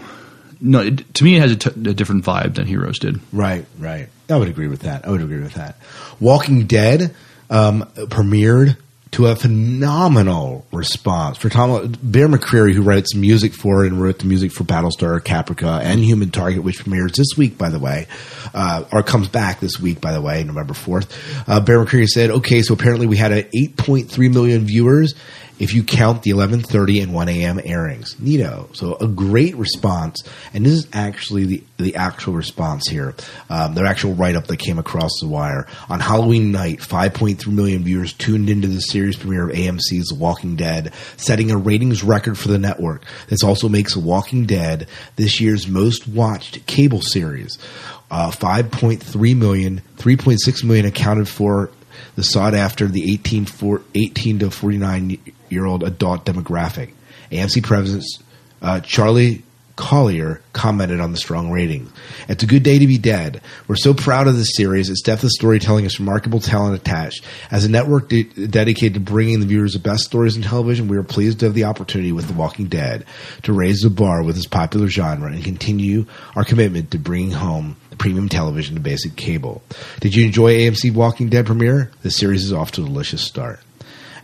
No, it, to me, it has a, t- a different vibe than Heroes did. Right, right. I would agree with that. I would agree with that. Walking Dead um, premiered to a phenomenal response for Tom Bear McCreary, who writes music for and wrote the music for Battlestar Caprica and Human Target, which premieres this week, by the way, uh, or comes back this week, by the way, November fourth. Uh, Bear McCreary said, "Okay, so apparently we had a 8.3 million viewers." If you count the 11:30 and 1 a.m. airings, neato. So a great response, and this is actually the the actual response here. Um, their actual write up that came across the wire on Halloween night. 5.3 million viewers tuned into the series premiere of AMC's Walking Dead, setting a ratings record for the network. This also makes Walking Dead this year's most watched cable series. Uh, 5.3 million, 3.6 million accounted for the sought after the 18, for, 18 to 49 year old adult demographic. AMC president uh, Charlie Collier commented on the strong rating. It's a good day to be dead. We're so proud of this series. Its depth of storytelling is remarkable talent attached. As a network de- dedicated to bringing the viewers the best stories in television, we are pleased to have the opportunity with The Walking Dead to raise the bar with this popular genre and continue our commitment to bringing home premium television to basic cable. Did you enjoy AMC Walking Dead premiere? The series is off to a delicious start.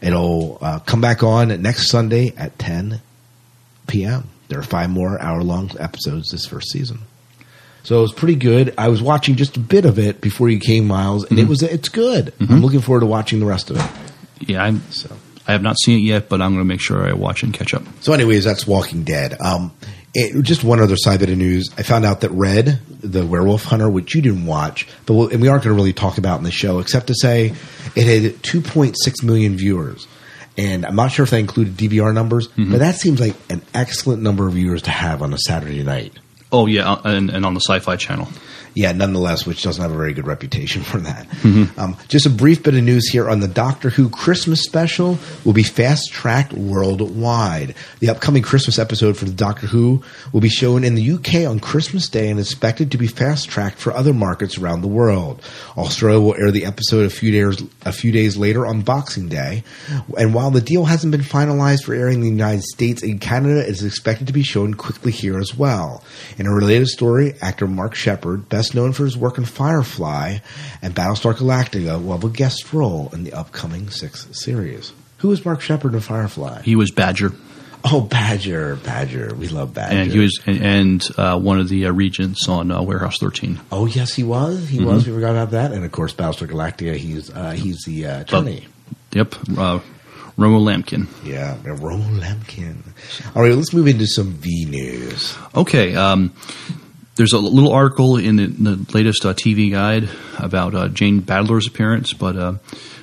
It'll uh, come back on next Sunday at 10 p.m. There are five more hour long episodes this first season. So it was pretty good. I was watching just a bit of it before you came, Miles, and it was it's good. I'm looking forward to watching the rest of it. Yeah, I'm, so I have not seen it yet, but I'm going to make sure I watch and catch up. So, anyways, that's Walking Dead. Um, it, just one other side bit of news. I found out that Red, the werewolf hunter, which you didn't watch, but we'll, and we aren't going to really talk about in the show, except to say it had 2.6 million viewers. And I'm not sure if that included DVR numbers, but that seems like an excellent number of viewers to have on a Saturday night. Oh yeah, uh, and, and on the Sci-Fi Channel. Yeah, nonetheless, which doesn't have a very good reputation for that. Um, just a brief bit of news here on the Doctor Who Christmas special will be fast tracked worldwide. The upcoming Christmas episode for the Doctor Who will be shown in the UK on Christmas Day and expected to be fast tracked for other markets around the world. Australia will air the episode a few days a few days later on Boxing Day, and while the deal hasn't been finalized for airing in the United States and Canada, it is expected to be shown quickly here as well. In a related story, actor Mark Sheppard, best known for his work in Firefly and Battlestar Galactica, will have a guest role in the upcoming sixth series. Who is Mark Sheppard in Firefly? He was Badger, Oh, Badger, Badger. We love Badger. and he was and, and uh, one of the uh, regents on uh, Warehouse 13. Oh, yes, he was. He Mhm. was. We forgot about that. And of course, Battlestar Galactica. He's uh, he's the uh, attorney. Yep, uh, Romo Lampkin. Yeah, Roland Lampkin. All right, let's move into some V news. Okay, um, there's a little article in the, in the latest uh, TV guide about uh, Jane Badler's appearance, but uh,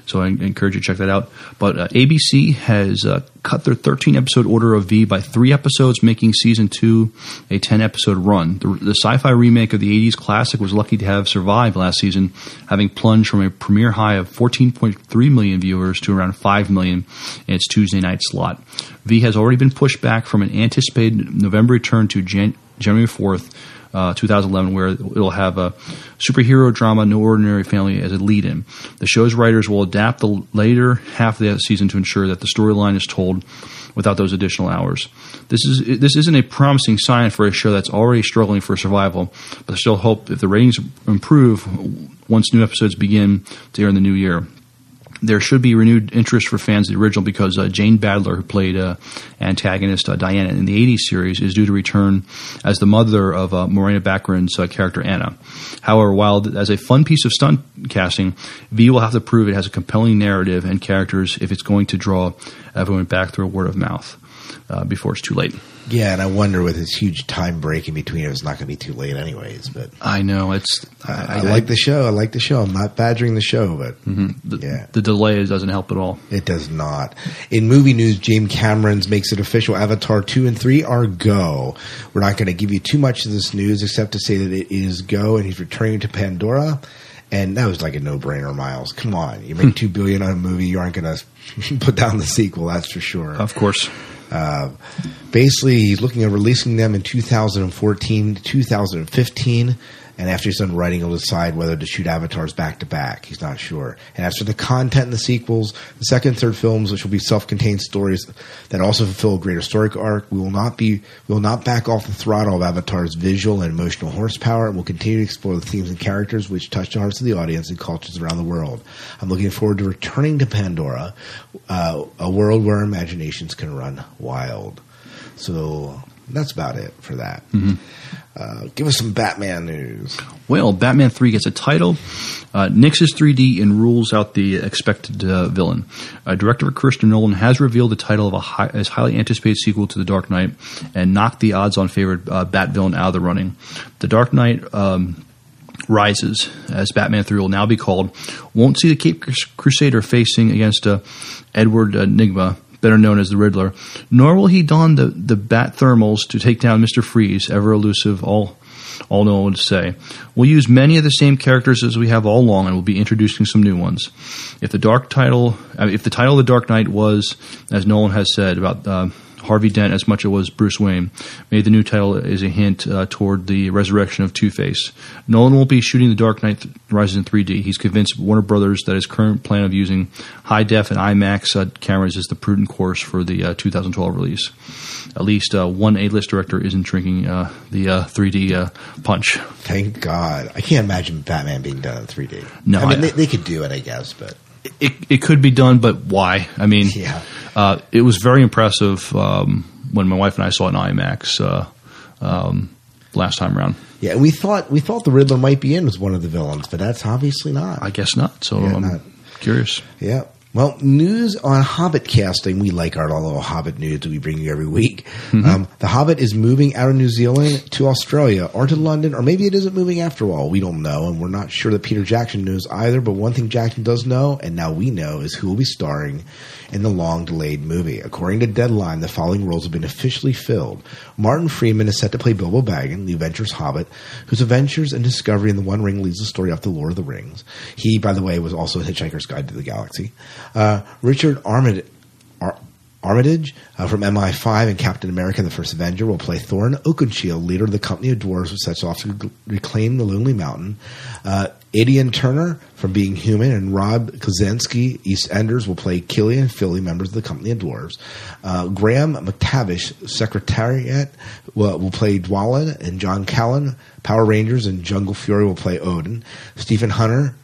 so I encourage you to check that out. But uh, ABC has uh, cut their 13 episode order of V by three episodes, making season two a 10 episode run. The, the sci-fi remake of the 80s classic was lucky to have survived last season, having plunged from a premiere high of 14.3 million viewers to around 5 million in its Tuesday night slot. V has already been pushed back from an anticipated November return to Jan- January 4th uh, 2011, where it'll have a superhero drama, No Ordinary Family, as a lead in. The show's writers will adapt the later half of the season to ensure that the storyline is told without those additional hours. This is this isn't a promising sign for a show that's already struggling for survival, but I still hope if the ratings improve once new episodes begin to air in the new year there should be renewed interest for fans of the original because uh, Jane Badler, who played uh, antagonist uh, Diana in the 80s series, is due to return as the mother of uh, Morena Baccarin's uh, character Anna. However, while as a fun piece of stunt casting, V will have to prove it has a compelling narrative and characters if it's going to draw everyone back through word of mouth uh, before it's too late. Yeah, and I wonder with this huge time break in between, it's not going to be too late, anyways. But I know it's. I, I, like the show. I like the show. I'm not badgering the show, but the, yeah, the delay doesn't help at all. it does not. In movie news, James Cameron's makes it official: Avatar two and three are go. We're not going to give you too much of this news, except to say that it is go, and he's returning to Pandora. And that was like a no-brainer, Miles. Come on, you make two billion on a movie, you aren't going [laughs] to put down the sequel. That's for sure. Of course. Uh, basically, he's looking at releasing them in 2014 to 2015. And after he's done writing, he'll decide whether to shoot avatars back to back. He's not sure. And as for the content in the sequels, the second and third films, which will be self-contained stories that also fulfill a greater story arc, we will not be, we will not back off the throttle of Avatar's visual and emotional horsepower, and will continue to explore the themes and characters which touch the hearts of the audience and cultures around the world. I'm looking forward to returning to Pandora, uh, a world where imaginations can run wild. So that's about it for that. Uh, give us some Batman news. Well, Batman 3 gets a title. Uh, nixes 3D and rules out the expected uh, villain. Uh, director Christopher Nolan has revealed the title of a high, his highly anticipated sequel to The Dark Knight and knocked the odds on favored uh, Bat villain out of the running. The Dark Knight. Um, Rises, as Batman 3 will now be called, won't see the Cape Crusader facing against uh, Edward Enigma, better known as the Riddler, nor will he don the, the bat thermals to take down Mr. Freeze, ever elusive, all all no one would say. We'll use many of the same characters as we have all along, and we'll be introducing some new ones. If the dark title, uh, if the title of the Dark Knight was, as Nolan has said about uh, Harvey Dent as much as it was Bruce Wayne, maybe the new title is a hint uh, toward the resurrection of Two Face. Nolan won't be shooting The Dark Knight Rises in 3D. He's convinced Warner Brothers that his current plan of using high def and IMAX uh, cameras is the prudent course for the uh, 2012 release. At least uh, one A-list director isn't drinking uh, the uh, 3D uh, punch. Thank God. I can't imagine Batman being done in 3D. No, I mean, I- they, they could do it, I guess, but It, it could be done, but why? I mean, Yeah. Uh, it was very impressive um, when my wife and I saw it in IMAX uh, um, last time around. yeah, we thought we thought the Riddler might be in as one of the villains, but that's obviously not. I guess not. So Yeah, I'm not. curious. Yeah. Well, news on Hobbit casting. We like our little Hobbit news that we bring you every week. Um, the Hobbit is moving out of New Zealand to Australia or to London, or maybe it isn't moving after all. We don't know, and we're not sure that Peter Jackson knows either. But one thing Jackson does know, and now we know, is who will be starring in the long delayed movie. According to Deadline, the following roles have been officially filled. Martin Freeman is set to play Bilbo Baggins, the adventurous Hobbit, whose adventures and discovery in the One Ring leads the story up the Lord of the Rings. He, by the way, was also in Hitchhiker's Guide to the Galaxy. Uh, Richard Armitage. Ar- Armitage uh, from MI5 and Captain America the First Avenger will play Thorin Oakenshield, leader of the company of dwarves who sets off to reclaim the Lonely Mountain. Uh, Aidan Turner from Being Human and Rob Kazinsky, EastEnders, will play Killian and Philly, members of the company of dwarves. Uh, Graham McTavish, Secretariat, will, will play Dwalin, and John Callen, Power Rangers and Jungle Fury, will play Odin. Stephen Hunter,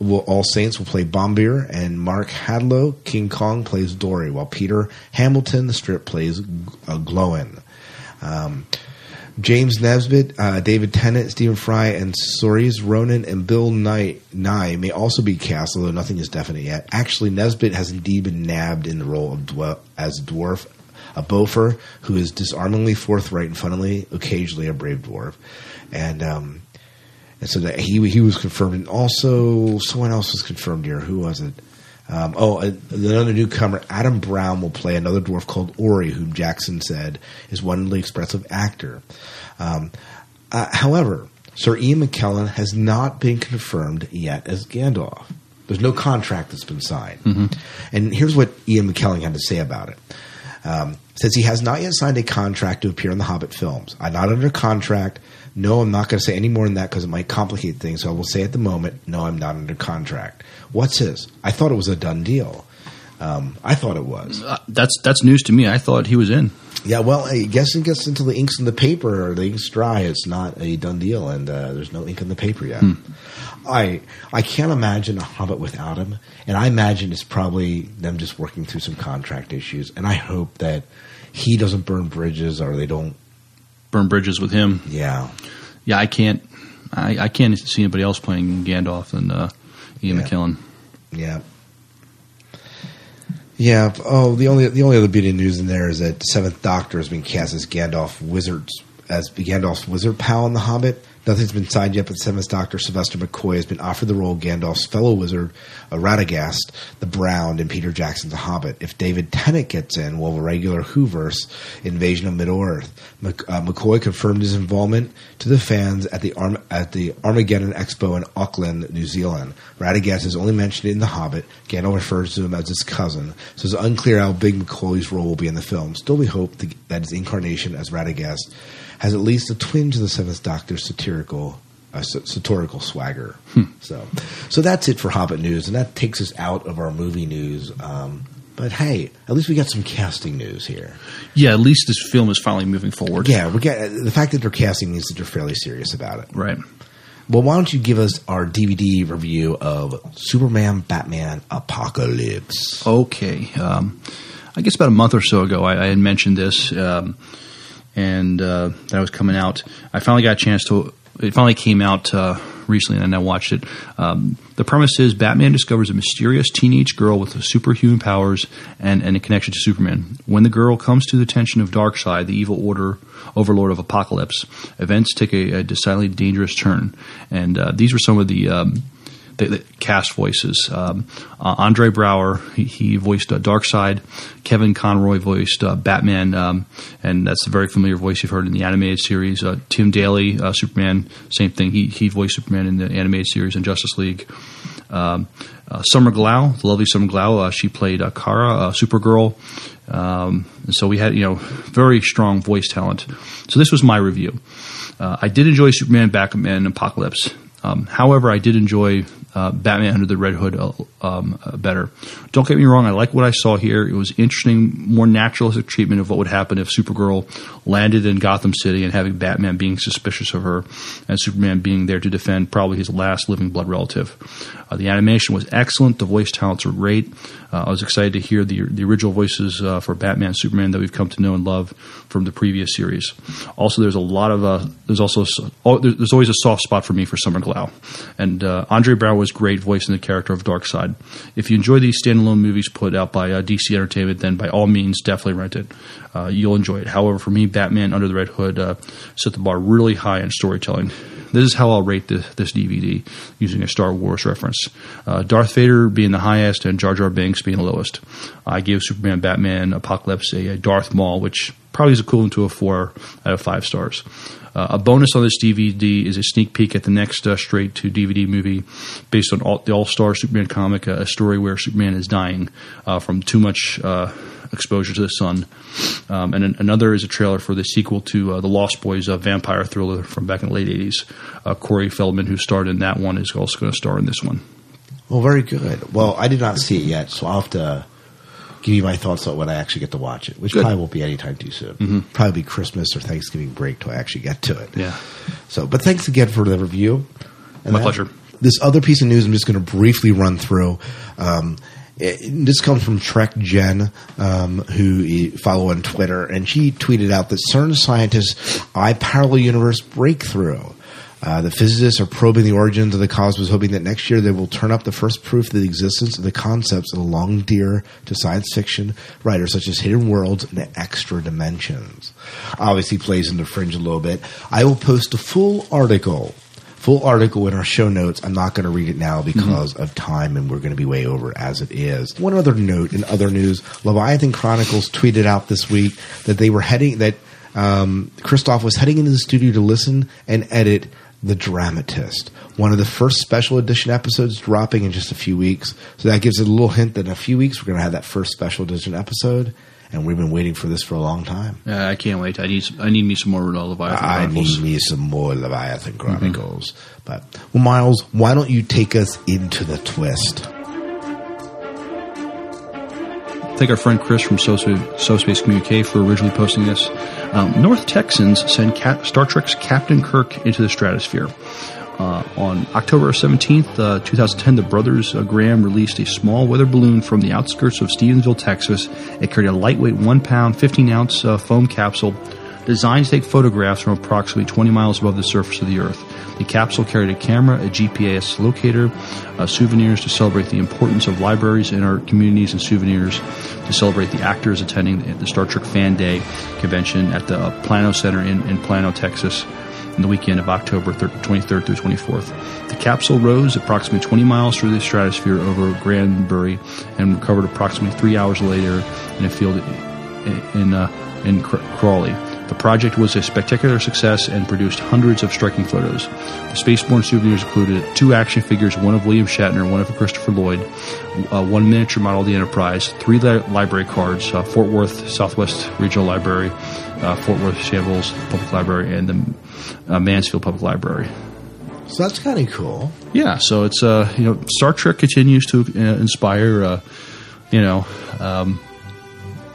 will, All Saints will play Bombur, and Mark Hadlow, King Kong, plays Dori, while Peter Hamilton, the strip, plays uh, Gloin. Um, James Nesbitt, uh, David Tennant, Stephen Fry, and Soris Ronan and Bill Nighy, Nighy may also be cast, although nothing is definite yet. Actually, Nesbitt has indeed been nabbed in the role of dwe- as dwarf, a Bofur who is disarmingly forthright and funnily, occasionally a brave dwarf. And um, and so that he he was confirmed, and also someone else was confirmed here. Who was it? Um, oh, uh, another newcomer, Adam Brown, will play another dwarf called Ori, whom Jackson said is wonderfully expressive actor. Um, uh, however, Sir Ian McKellen has not been confirmed yet as Gandalf. There's no contract that's been signed. And here's what Ian McKellen had to say about it. Um, says he has not yet signed a contract to appear in the Hobbit films. I'm not under contract. No, I'm not going to say any more than that because it might complicate things. So I will say at the moment, no, I'm not under contract. What's his? I thought it was a done deal. Um, I thought it was. Uh, that's that's news to me. I thought he was in. Yeah, well, I guess it gets until the ink's in the paper or the ink's dry. It's not a done deal, and uh, there's no ink in the paper yet. Hmm. I I can't imagine a Hobbit without him, and I imagine it's probably them just working through some contract issues. And I hope that he doesn't burn bridges or they don't burn bridges with him. Yeah, yeah. I can't. I, I can't see anybody else playing Gandalf than uh, Ian Yeah. McKellen. Yeah. Yeah. Oh, the only the only other bit of news in there is that Seventh Doctor has been cast as Gandalf wizards as Gandalf's wizard pal in The Hobbit. Nothing's been signed yet, but Seventh Doctor Sylvester McCoy has been offered the role of Gandalf's fellow wizard, uh, Radagast the Brown, in Peter Jackson's The Hobbit. If David Tennant gets in, we'll have a regular Whoverse invasion of Middle Earth. Mc, uh, McCoy confirmed his involvement to the fans at the Arm- at the Armageddon Expo in Auckland, New Zealand. Radagast is only mentioned in The Hobbit. Gandalf refers to him as his cousin, so it's unclear how big McCoy's role will be in the film. Still, we hope that his incarnation as Radagast has at least a twinge of the Seventh Doctor's satirical, uh, satirical swagger. So, so that's it for Hobbit news, and that takes us out of our movie news. Um, but hey, at least we got some casting news here. Yeah, at least this film is finally moving forward. Yeah, we get the fact that they're casting means that they're fairly serious about it. Right. Well, why don't you give us our DVD review of Superman, Batman, Apocalypse? Okay. Um, I guess about a month or so ago, I, I had mentioned this, um, and uh, that was coming out. I finally got a chance to. It finally came out uh, recently, and I watched it. Um, the premise is Batman discovers a mysterious teenage girl with superhuman powers and, and a connection to Superman. When the girl comes to the attention of Darkseid, the evil order overlord of Apocalypse, events take a, a decidedly dangerous turn. And uh, these were some of the. Um, the, the cast voices. Um, uh, Andre Braugher, he, he voiced uh, Darkseid. Kevin Conroy voiced uh, Batman, um, and that's a very familiar voice you've heard in the animated series. Uh, Tim Daly, uh, Superman, same thing. He he voiced Superman in the animated series and Justice League. Um, uh, Summer Glau, the lovely Summer Glau, she played Kara, Supergirl. Um, and so we had, you know, very strong voice talent. So this was my review. Uh, I did enjoy Superman, Batman, Apocalypse. Um, however, I did enjoy uh, Batman Under the Red Hood uh, um, uh, better. Don't get me wrong; I like what I saw here. It was interesting, more naturalistic treatment of what would happen if Supergirl landed in Gotham City and having Batman being suspicious of her, and Superman being there to defend probably his last living blood relative. Uh, the animation was excellent. The voice talents were great. Uh, I was excited to hear the the original voices uh, for Batman, Superman that we've come to know and love from the previous series. Also, there's a lot of there's also oh, there's always a soft spot for me for Summer Glau, and uh, Andre was great voicing the character of Darkseid. If you enjoy these standalone movies put out by uh, DC Entertainment, then by all means definitely rent it. Uh, you'll enjoy it. However, for me, Batman Under the Red Hood uh, set the bar really high in storytelling. This is how I'll rate the, this DVD using a Star Wars reference. Uh, Darth Vader being the highest and Jar Jar Binks being the lowest. I give Superman, Batman, Apocalypse a, a Darth Maul, which probably is equivalent to a four out of five stars. Uh, a bonus on this DVD is a sneak peek at the next uh, straight to DVD movie based on all, the All Star Superman comic, uh, a story where Superman is dying uh, from too much uh, exposure to the sun. Um, and an, another is a trailer for the sequel to uh, the Lost Boys uh, vampire thriller from back in the late 80s. Uh, Corey Feldman, who starred in that one, is also going to star in this one. Well, very good. Well, I did not see it yet, so I'll have to give you my thoughts on when I actually get to watch it, which Good. probably won't be anytime too soon. Mhm. Probably be Christmas or Thanksgiving break till I actually get to it. Yeah. So, but thanks again for the review. And My that- pleasure. This other piece of news, I'm just going to briefly run through. Um, it- this comes from Trek Jen, um, who you follow on Twitter, and she tweeted out that CERN scientists eye parallel universe breakthrough. Uh, the physicists are probing the origins of the cosmos, hoping that next year they will turn up the first proof of the existence of the concepts that are long dear to science fiction writers such as hidden worlds and extra dimensions. Obviously, plays into fringe a little bit. I will post a full article full article in our show notes. I'm not going to read it now because of time, and we're going to be way over as it is. One other note in other news: Leviathan Chronicles tweeted out this week that they were heading that um, Christoph was heading into the studio to listen and edit The Dramatist, one of the first special edition episodes dropping in just a few weeks. So that gives it a little hint that in a few weeks we're going to have that first special edition episode. And we've been waiting for this for a long time. Uh, I can't wait. I need some, I need me some more Leviathan I Chronicles. need me some more Leviathan Chronicles. But well, Miles, why don't you take us into the twist? Thank our friend Chris from SoSpace Communique for originally posting this. Um, North Texans send Cap- Star Trek's Captain Kirk into the stratosphere. Uh, on October 17th, uh, 2010, the brothers uh, Graham released a small weather balloon from the outskirts of Stephenville, Texas. It carried a lightweight 1 pound, 15 ounce uh, foam capsule designed to take photographs from approximately 20 miles above the surface of the Earth. The capsule carried a camera, a GPS locator, uh, souvenirs to celebrate the importance of libraries in our communities, and souvenirs to celebrate the actors attending the Star Trek Fan Day convention at the Plano Center in, in Plano, Texas in the weekend of October 23rd through 24th. The capsule rose approximately 20 miles through the stratosphere over Granbury and recovered approximately three hours later in a field in, uh, in Crawley. The project was a spectacular success and produced hundreds of striking photos. The Spaceborne souvenirs included two action figures, one of William Shatner, one of Christopher Lloyd, uh, one miniature model of the Enterprise, three li- library cards, uh, Fort Worth Southwest Regional Library, uh, Fort Worth Shambles Public Library, and the uh, Mansfield Public Library. So that's kind of cool. Yeah, so it's uh, you know Star Trek continues to uh, inspire uh, you know um,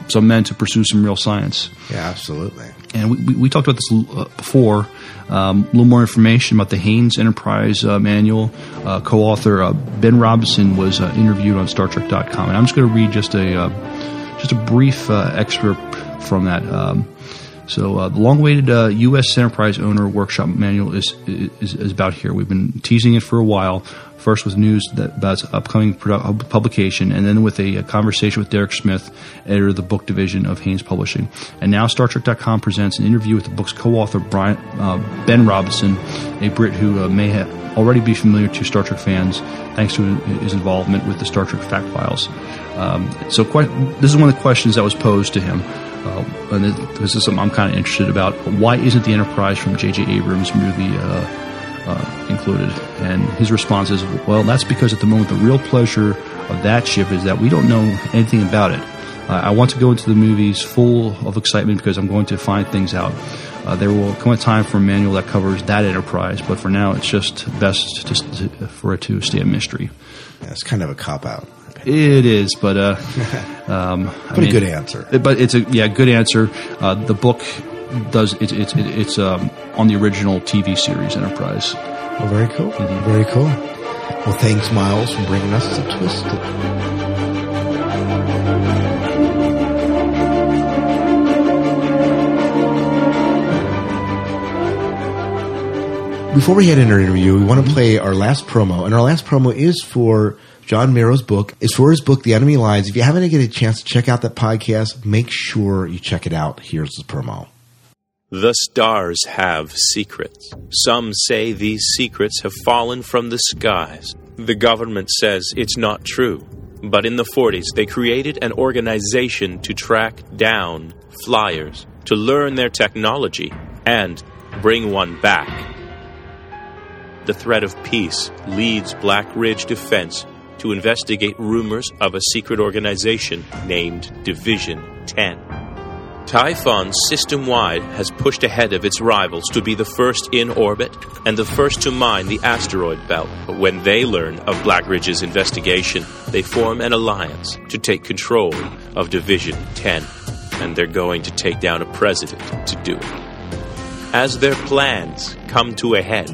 some men to pursue some real science. Yeah, absolutely. And we, we, we talked about this uh, before. Um, a little more information about the Haynes Enterprise uh, manual. Uh, co-author uh, Ben Robinson was uh, interviewed on StarTrek.com, and I'm just going to read just a uh, just a brief excerpt from that. Um, so uh, the long-awaited uh, U.S. Enterprise Owner Workshop Manual is, is, is about here. We've been teasing it for a while first with news that, about its upcoming produ- publication, and then with a, a, conversation with Derek Smith, editor of the book division of Haynes Publishing. And now StarTrek.com presents an interview with the book's co-author, Brian, uh, Ben Robinson, a Brit who uh, may have already be familiar to Star Trek fans thanks to his involvement with the Star Trek Fact Files. Um, so que- this is one of the questions that was posed to him. Uh, and this is something I'm kind of interested about. Why isn't the Enterprise from J.J. Abrams' movie uh, uh, included. And his response is, well, that's because at the moment the real pleasure of that ship is that we don't know anything about it. Uh, I want to go into the movies full of excitement because I'm going to find things out. Uh, there will come a time for a manual that covers that enterprise, but for now, it's just best to, to, for it to stay a mystery. Yeah, kind of a cop out. It is, but uh, [laughs] um, but I mean, a good answer. But it's a yeah, good answer. Uh, the book does it, it, it it's um, on the original TV series Enterprise. Oh, very cool. Mm-hmm. Very cool. Well, thanks, Miles, for bringing us to Twisted. Before we head into our interview, we want to play our last promo, and our last promo is for John Mierau's book. It's for his book, The Enemy Lines. If you haven't get a chance to check out that podcast, make sure you check it out. Here's the promo. The stars have secrets. Some say these secrets have fallen from the skies. The government says it's not true. But in the 40s, they created an organization to track down flyers, to learn their technology, and bring one back. The threat of peace leads Black Ridge Defense to investigate rumors of a secret organization named Division 10. Typhon system wide has pushed ahead of its rivals to be the first in orbit and the first to mine the asteroid belt. But when they learn of Blackridge's investigation, they form an alliance to take control of Division 10. And they're going to take down a president to do it. As their plans come to a head,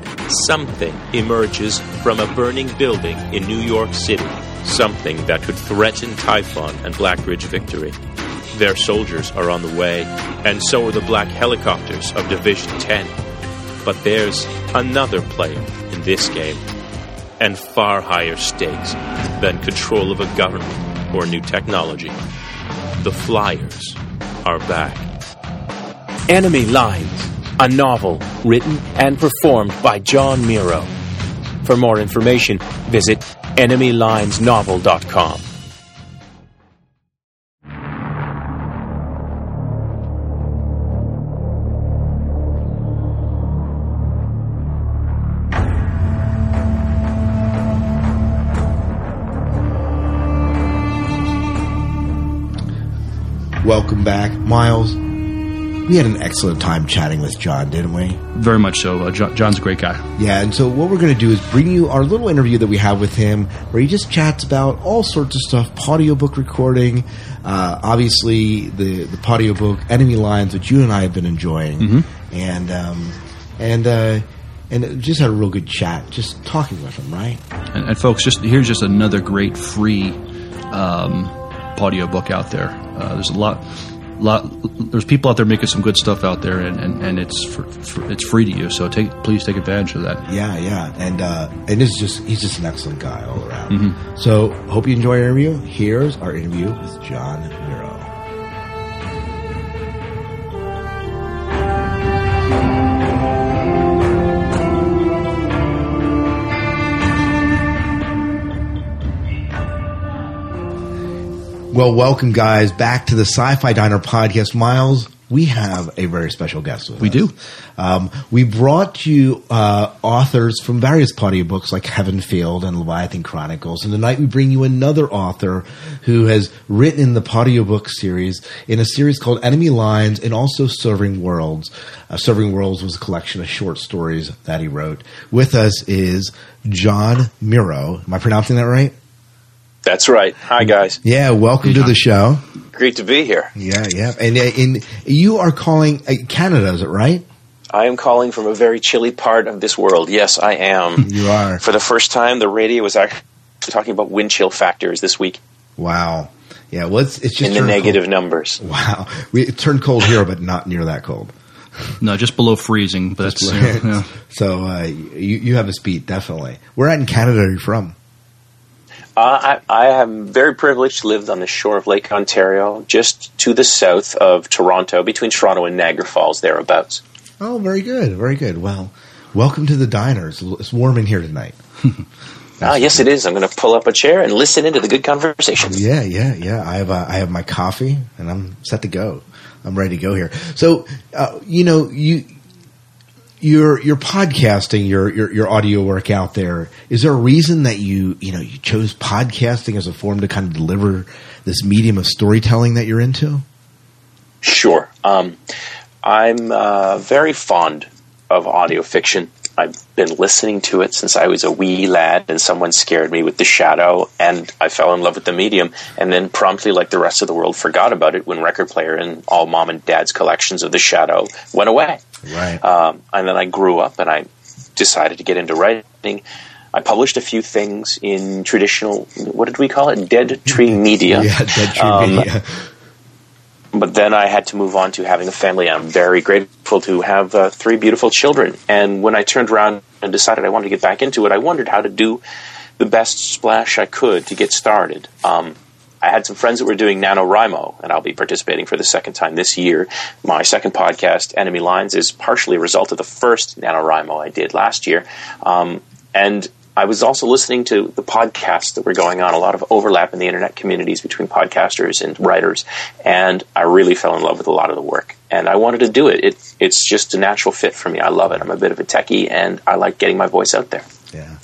something emerges from a burning building in New York City. Something that could threaten Typhon and Black Ridge victory. Their soldiers are on the way, and so are the black helicopters of Division 10. But there's another player in this game, and far higher stakes than control of a government or new technology. The Flyers are back. Enemy Lines, a novel written and performed by John Mierau. For more information, visit enemylinesnovel.com. Welcome back, Miles. we had an excellent time chatting with John, didn't we? Very much so. Uh, John, John's a great guy. Yeah, and so what we're going to do is bring you our little interview that we have with him, where he just chats about all sorts of stuff, audiobook recording, uh, obviously the the audiobook Enemy Lines, which you and I have been enjoying, Mm-hmm. and um, and uh, and just had a real good chat, just talking with him, right? And, and folks, just here's just another great free um, audiobook out there. Uh, there's a lot, lot. There's people out there making some good stuff out there, and, and, and it's for, for, it's free to you. So take please take advantage of that. Yeah, yeah, and uh, and this is just he's just an excellent guy all around. Mhm. So hope you enjoy our interview. Here's our interview with John Mierau. Well, welcome, guys, back to the Sci-Fi Diner podcast. Miles, we have a very special guest with We us. We do. Um, we brought you uh, authors from various audiobooks like Heaven Field and Leviathan Chronicles, and tonight we bring you another author who has written in the audiobook series in a series called Enemy Lines and also Serving Worlds. Uh, Serving Worlds was a collection of short stories that he wrote. With us is John Mierau. Am I pronouncing that right? That's right. Hi, guys. Yeah, welcome to the show. Great to be here. Yeah, yeah, and uh, in you are calling uh, Canada, is it right? I am calling from a very chilly part of this world. Yes, I am. [laughs] You are. For the first time, the radio was actually talking about wind chill factors this week Wow. Yeah, well, it's, it's just in the negative cold. numbers. Wow, we it turned cold here, but not near that cold. No, just below freezing. But that's Just yeah, like- [laughs] yeah. So uh, you you have a speed definitely. Where at in Canada are you from? Uh, I, I am very privileged to live on the shore of Lake Ontario, just to the south of Toronto, between Toronto and Niagara Falls, thereabouts. Oh, very good, very good. Well, welcome to the diners. It's warm in here tonight. [laughs] Ah, yes, it is. I'm going to pull up a chair and listen into the good conversation. Yeah, yeah, yeah. I have uh, I have my coffee and I'm set to go. I'm ready to go here. So, uh, you know, you your your podcasting, your, your your audio work out there. Is there a reason that you you know you chose podcasting as a form to kind of deliver this medium of storytelling that you're into? Sure. Um, I'm uh, very fond of audio fiction. I've been listening to it since I was a wee lad, and someone scared me with The Shadow, and I fell in love with the medium, and then promptly, like the rest of the world, forgot about it when Record Player and all mom and dad's collections of The Shadow went away. Right. Um, and then I grew up, and I decided to get into writing. I published a few things in traditional, what did we call it? Dead Tree [laughs] Media. Yeah, Dead Tree Um, Media. But then I had to move on to having a family. I'm very grateful to have uh, three beautiful children. And when I turned around and decided I wanted to get back into it, I wondered how to do the best splash I could to get started. Um, I had some friends that were doing NaNoWriMo, and I'll be participating for the second time this year. My second podcast, Enemy Lines, is partially a result of the first NaNoWriMo I did last year. Um, and I was also listening to the podcasts that were going on, a lot of overlap in the internet communities between podcasters and writers, and I really fell in love with a lot of the work. And I wanted to do it. it it's just a natural fit for me. I love it. I'm a bit of a techie, and I like getting my voice out there. Yeah,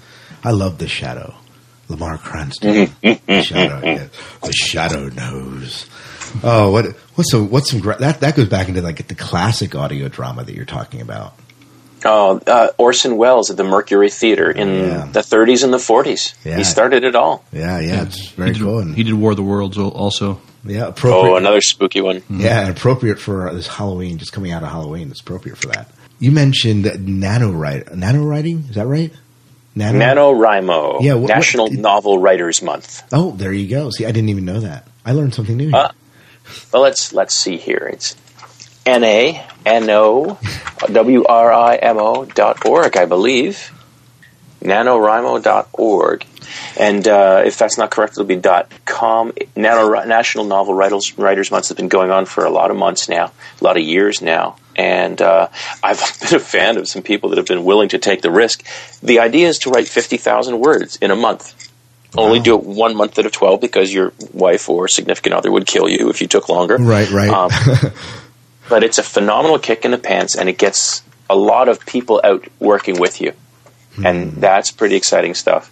I love the shadow. Lamar Cranston, [laughs] the shadow, yeah. the shadow knows. Oh, what what's some what's some that that goes back into like the classic audio drama that you're talking about. Oh, uh, Orson Welles at the Mercury Theater in the 30s and the 40s. Yeah. He started it all. Yeah, yeah, it's very he did, cool. And, He did War of the Worlds also. yeah, appropriate. Oh, another spooky one. Yeah, appropriate for this Halloween, just coming out of Halloween. It's appropriate for that. You mentioned nano write, nano writing. Is that right? Nano NaNoWriMo, Yeah, what- what- National Novel Writers Month. Oh, there you go. See, I didn't even know that. I learned something new. Uh, well, let's let's see here. It's N A N O W R I M O dot org, I believe. NaNoWriMo dot org. And uh, if that's not correct, it'll be dot com. Nano, National Novel Writers, Writers Month has been going on for a lot of months now, a lot of years now. And uh, I've [laughs] been a fan of some people that have been willing to take the risk. The idea is to write 50,000 words in a month. Only do it one month out of 12 because your wife or significant other would kill you if you took longer. Right, right. Um, [laughs] but it's a phenomenal kick in the pants and it gets a lot of people out working with you. And that's pretty exciting stuff.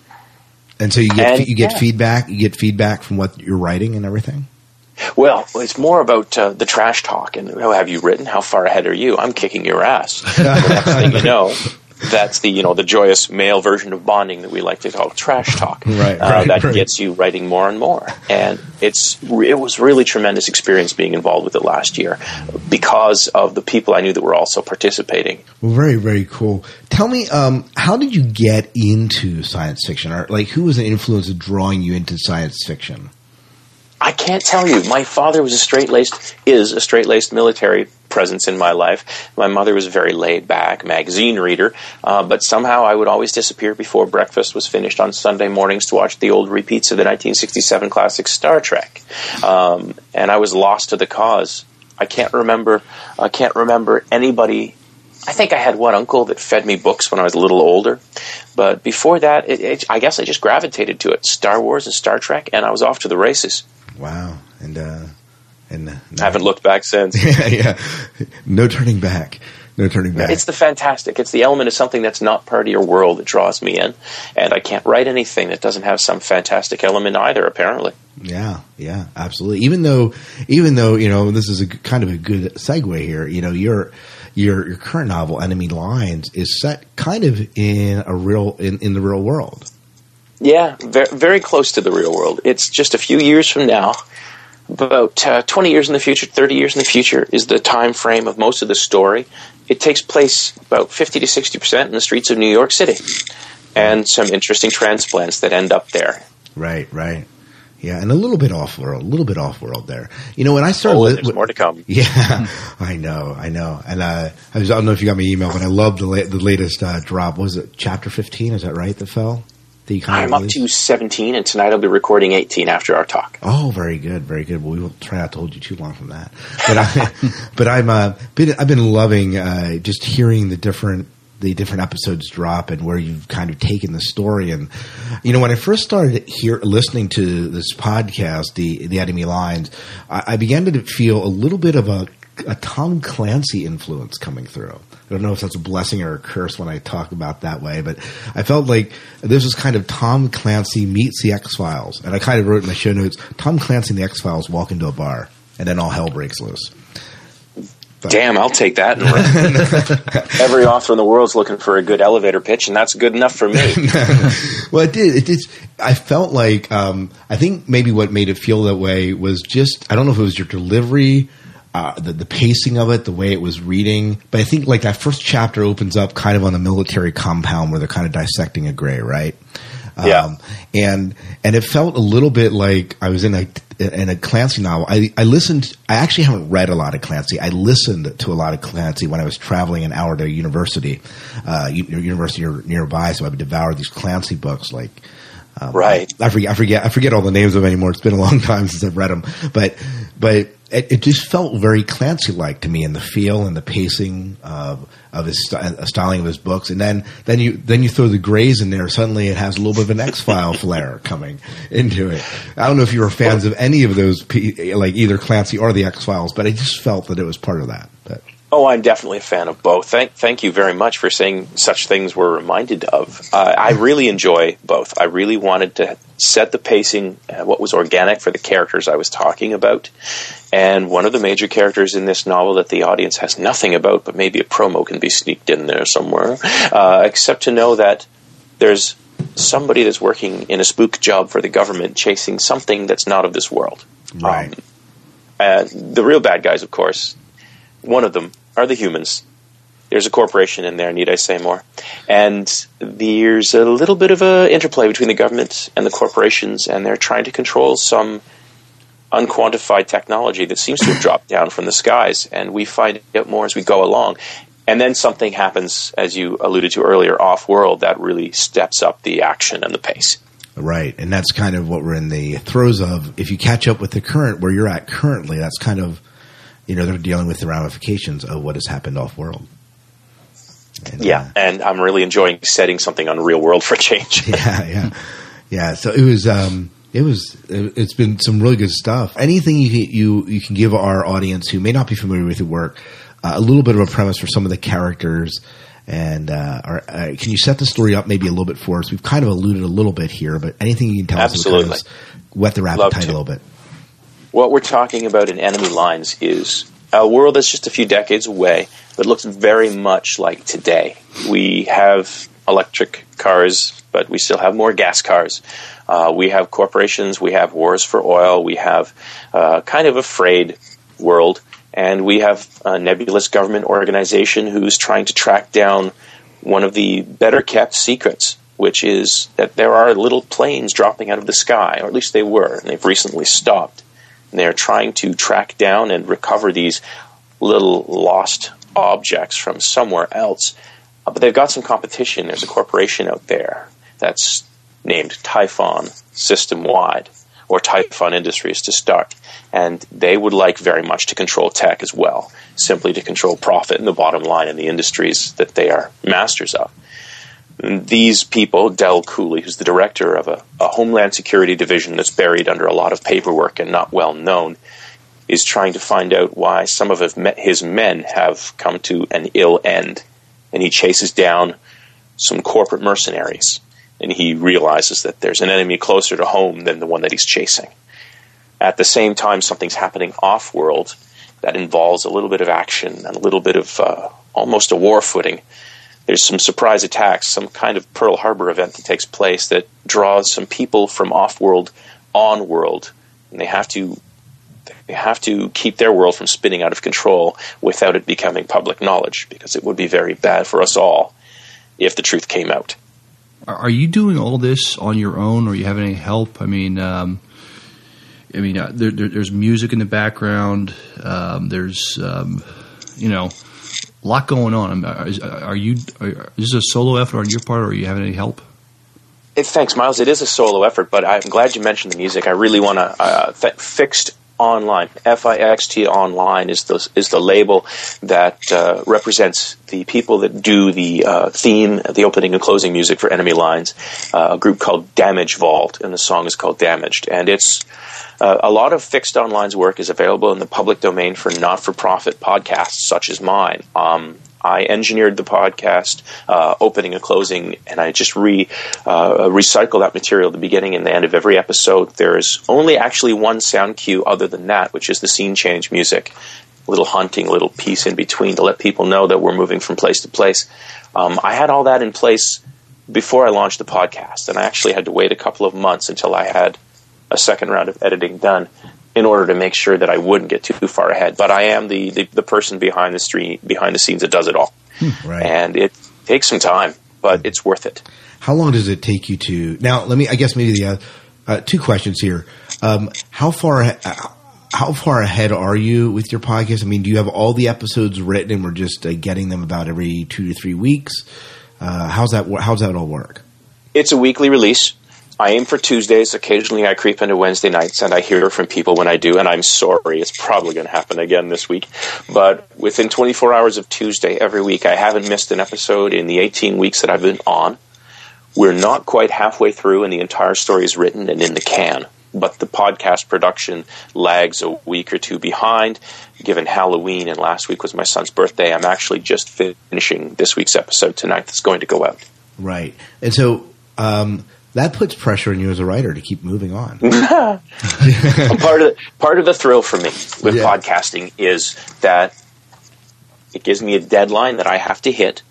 and so you get and, you get yeah. feedback. You get feedback from what you're writing and everything. Well, it's more about uh, the trash talk and oh, have you written? How far ahead are you? I'm kicking your ass. [laughs] the next thing you know, that's the you know the joyous male version of bonding that we like to call trash talk. Right, uh, right, that right. gets you writing more and more, and it's it was really tremendous experience being involved with it last year because of the people I knew that were also participating. Well, very, very cool. Tell me, um, how did you get into science fiction? Or like, who was an influence of drawing you into science fiction? I can't tell you. My father was a straight laced, is a straight laced military presence in my life. My mother was a very laid back magazine reader, uh, but somehow I would always disappear before breakfast was finished on Sunday mornings to watch the old repeats of the 1967 classic Star Trek. Um, and I was lost to the cause. I can't remember. I can't remember anybody. I think I had one uncle that fed me books when I was a little older, but before that, it, it, I guess I just gravitated to it. Star Wars and Star Trek, and I was off to the races. Wow, and uh, and uh, I haven't looked back since. [laughs] yeah, yeah, no turning back, no turning back. It's the fantastic. It's the element of something that's not part of your world that draws me in, and I can't write anything that doesn't have some fantastic element either. Apparently, Yeah, yeah, absolutely. Even though, even though you know, this is a kind of a good segue here. You know, your your your current novel, Enemy Lines, is set kind of in a real in, in the real world. Yeah, very, very close to the real world. It's just a few years from now. About uh, twenty years in the future, thirty years in the future is the time frame of most of the story. It takes place about fifty to sixty percent in the streets of New York City, and some interesting transplants that end up there. Right, right. Yeah, and a little bit off world, a little bit off world there. You know, when I started, Oh, li- there's more to come. [laughs] Yeah, I know, I know. And uh, I, was, I don't know if you got my email, but I love the la- the latest uh, drop. Was it chapter fifteen? Is that right? That fell. Kind I'm up to seventeen, and tonight I'll be recording eighteen after our talk. Oh, very good, very good. Well, we won't try not to hold you too long from that. But I, [laughs] but I'm uh, been I've been loving uh, just hearing the different the different episodes drop and where you've kind of taken the story. And you know, when I first started here listening to this podcast, the the Enemy Lines, I, I began to feel a little bit of a a Tom Clancy influence coming through. I don't know if that's a blessing or a curse when I talk about that way, but I felt like this was kind of Tom Clancy meets the X Files, and I kind of wrote in my show notes: Tom Clancy and the X Files walk into a bar, and then all hell breaks loose. Damn, I'll take that. [laughs] Every author in the world's looking for a good elevator pitch, and that's good enough for me. [laughs] well, it did. It did. I felt like um, I think maybe what made it feel that way was just I don't know if it was your delivery, uh, the the pacing of it, the way it was reading. But I think like that first chapter opens up kind of on a military compound where they're kind of dissecting a gray, right? Yeah. Um, and and it felt a little bit like I was in a in a Clancy novel. I, I listened. I actually haven't read a lot of Clancy. I listened to a lot of Clancy when I was traveling an hour to university, uh, university near- nearby. So I would devour these Clancy books. Like, um, Right. I forget. I forget. I forget all the names of them anymore. It's been a long [laughs] time since I've read them. But but it, it just felt very Clancy like to me in the feel and the pacing of of his st- uh, styling of his books. And then then you then you throw the Greys in there. Suddenly it has a little bit of an X file flair coming into it. I don't know if you were fans of any of those, like either Clancy or the X Files, but I just felt that it was part of that. But Oh, I'm definitely a fan of both. Thank, thank you very much for saying such things we're reminded of. Uh, I really enjoy both. I really wanted to set the pacing, uh, what was organic for the characters I was talking about. And one of the major characters in this novel that the audience has nothing about, but maybe a promo can be sneaked in there somewhere, uh, except to know that there's somebody that's working in a spook job for the government chasing something that's not of this world. right, Uh, the real bad guys, of course, one of them are the humans. There's a corporation in there, need I say more? And there's a little bit of a interplay between the government and the corporations, and they're trying to control some unquantified technology that seems to have dropped down from the skies, and we find out more as we go along. And then something happens, as you alluded to earlier, off world that really steps up the action and the pace. Right, and that's kind of what we're in the throes of. If you catch up with the current where you're at currently, that's kind of you know they're dealing with the ramifications of what has happened off world. Yeah, and I'm really enjoying setting something on real world for change. [laughs] yeah, yeah, yeah. So it was, um, it was, it- it's been some really good stuff. Anything you can, you you can give our audience who may not be familiar with your work uh, a little bit of a premise for some of the characters, and uh, are, uh, can you set the story up maybe a little bit for us? We've kind of alluded a little bit here, but anything you can tell us, to kind Absolutely. of whet their Love appetite a little bit. What we're talking about in Enemy Lines is a world that's just a few decades away, but looks very much like today. We have electric cars, but we still have more gas cars. Uh, we have corporations, we have wars for oil, we have uh, kind of a frayed world, and we have a nebulous government organization who's trying to track down one of the better kept secrets, which is that there are little planes dropping out of the sky, or at least they were, and they've recently stopped. They're trying to track down and recover these little lost objects from somewhere else. Uh, but they've got some competition. There's a corporation out there that's named Typhon system wide, or Typhon Industries to start. And they would like very much to control tech as well, simply to control profit and the bottom line in the industries that they are masters of. These people, Del Cooley, who's the director of a, a Homeland Security division that's buried under a lot of paperwork and not well known, is trying to find out why some of his men have come to an ill end. And he chases down some corporate mercenaries and he realizes that there's an enemy closer to home than the one that he's chasing. At the same time, something's happening off world that involves a little bit of action and a little bit of uh, almost a war footing. There's some surprise attacks, some kind of Pearl Harbor event that takes place that draws some people from off world on world, and they have to they have to keep their world from spinning out of control without it becoming public knowledge, because it would be very bad for us all if the truth came out. Are you doing all this on your own, or you have any help? I mean, um, I mean, uh, there, there, there's music in the background. Um, there's, um, you know, a lot going on. Are, are you? Are, is this a solo effort on your part, or are you having any help? It, thanks, Miles. It is a solo effort, but I'm glad you mentioned the music. I really want to. Uh, th- FIXT Online. FIXT Online is the is the label that uh, represents the people that do the uh, theme, the opening and closing music for Enemy Lines. Uh, a group called Damage Vault, and the song is called Damaged. And it's uh, a lot of FIXT Online's work is available in the public domain for not-for-profit podcasts such as mine. Um, I engineered the podcast uh, opening and closing, and I just re uh, recycle that material at the beginning and the end of every episode. There's only actually one sound cue other than that, which is the scene change music. A little hunting, a little piece in between to let people know that we're moving from place to place. Um, I had all that in place before I launched the podcast, and I actually had to wait a couple of months until I had a second round of editing done in order to make sure that I wouldn't get too far ahead. But I am the, the, the person behind the stream, behind the scenes that does it all. Hmm. And it takes some time, but it's worth it. How long does it take you to now? Let me, I guess maybe the, uh, uh, two questions here. Um, how far, uh, how far ahead are you with your podcast? I mean, do you have all the episodes written and we're just uh, getting them about every two to three weeks? Uh, how's that, how's that all work? It's a weekly release. I aim for Tuesdays. Occasionally, I creep into Wednesday nights, and I hear from people when I do. And I'm sorry, it's probably going to happen again this week. But within 24 hours of Tuesday every week, I haven't missed an episode in the 18 weeks that I've been on. We're not quite halfway through, and the entire story is written and in the can. But the podcast production lags a week or two behind. Given Halloween and last week was my son's birthday, I'm actually just finishing this week's episode tonight that's going to go out. Right. And so, um, that puts pressure on you as a writer to keep moving on. [laughs] part of part of the thrill for me with yeah. podcasting is that it gives me a deadline that I have to hit,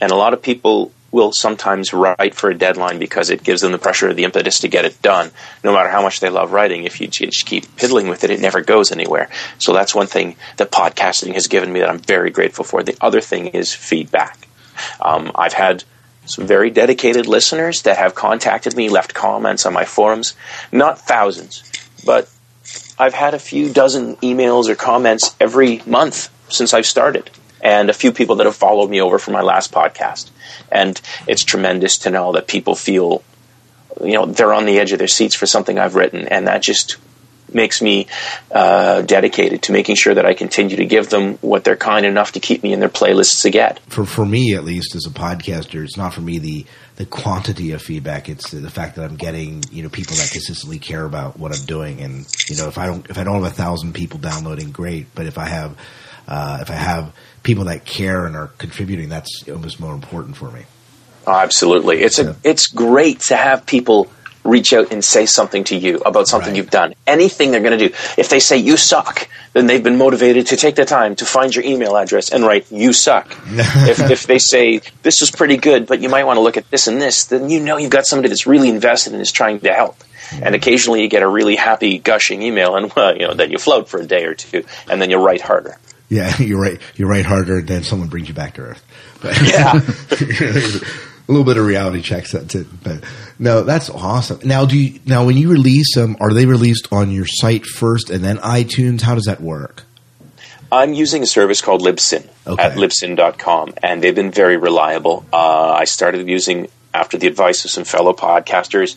and a lot of people will sometimes write for a deadline because it gives them the pressure or the impetus to get it done. No matter how much they love writing, if you just keep piddling with it, it never goes anywhere. So that's one thing that podcasting has given me that I'm very grateful for. The other thing is feedback. Um, I've had some very dedicated listeners that have contacted me, left comments on my forums. Not thousands, but I've had a few dozen emails or comments every month since I've started, and a few people that have followed me over from my last podcast. And it's tremendous to know that people feel, you know, they're on the edge of their seats for something I've written, and that just makes me uh, dedicated to making sure that I continue to give them what they're kind enough to keep me in their playlists to get. For for me, at least as a podcaster, it's not for me the the quantity of feedback. It's the fact that I'm getting you know people that consistently care about what I'm doing, and you know if I don't if I don't have a thousand people downloading, great. But if I have uh, if I have people that care and are contributing, that's almost more important for me. Oh, absolutely, it's yeah. a it's great to have people reach out and say something to you about something you've done. Anything they're going to do. If they say you suck, then they've been motivated to take the time to find your email address and write you suck. [laughs] if, if they say this was pretty good, but you might want to look at this and this, then you know you've got somebody that's really invested and is trying to help. And hmm. occasionally you get a really happy, gushing email, and [laughs] well, you know, then you float for a day or two, and then you write harder. Yeah, [laughs] you're right. You write harder, and then someone brings you back to earth. But Yeah. A little bit of reality checks. That's it. But no, that's awesome. Now, do you now when you release them, are they released on your site first and then iTunes? How does that work? I'm using a service called Libsyn at libsyn.com, and they've been very reliable. Uh, I started using, after the advice of some fellow podcasters,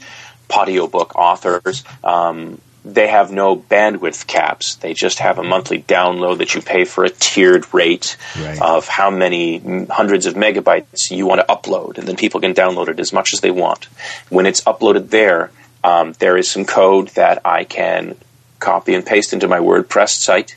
Podiobook authors. Um, they have no bandwidth caps. They just have a monthly download that you pay for a tiered rate of how many hundreds of megabytes you want to upload, and then people can download it as much as they want. When it's uploaded there, um, there is some code that I can copy and paste into my WordPress site.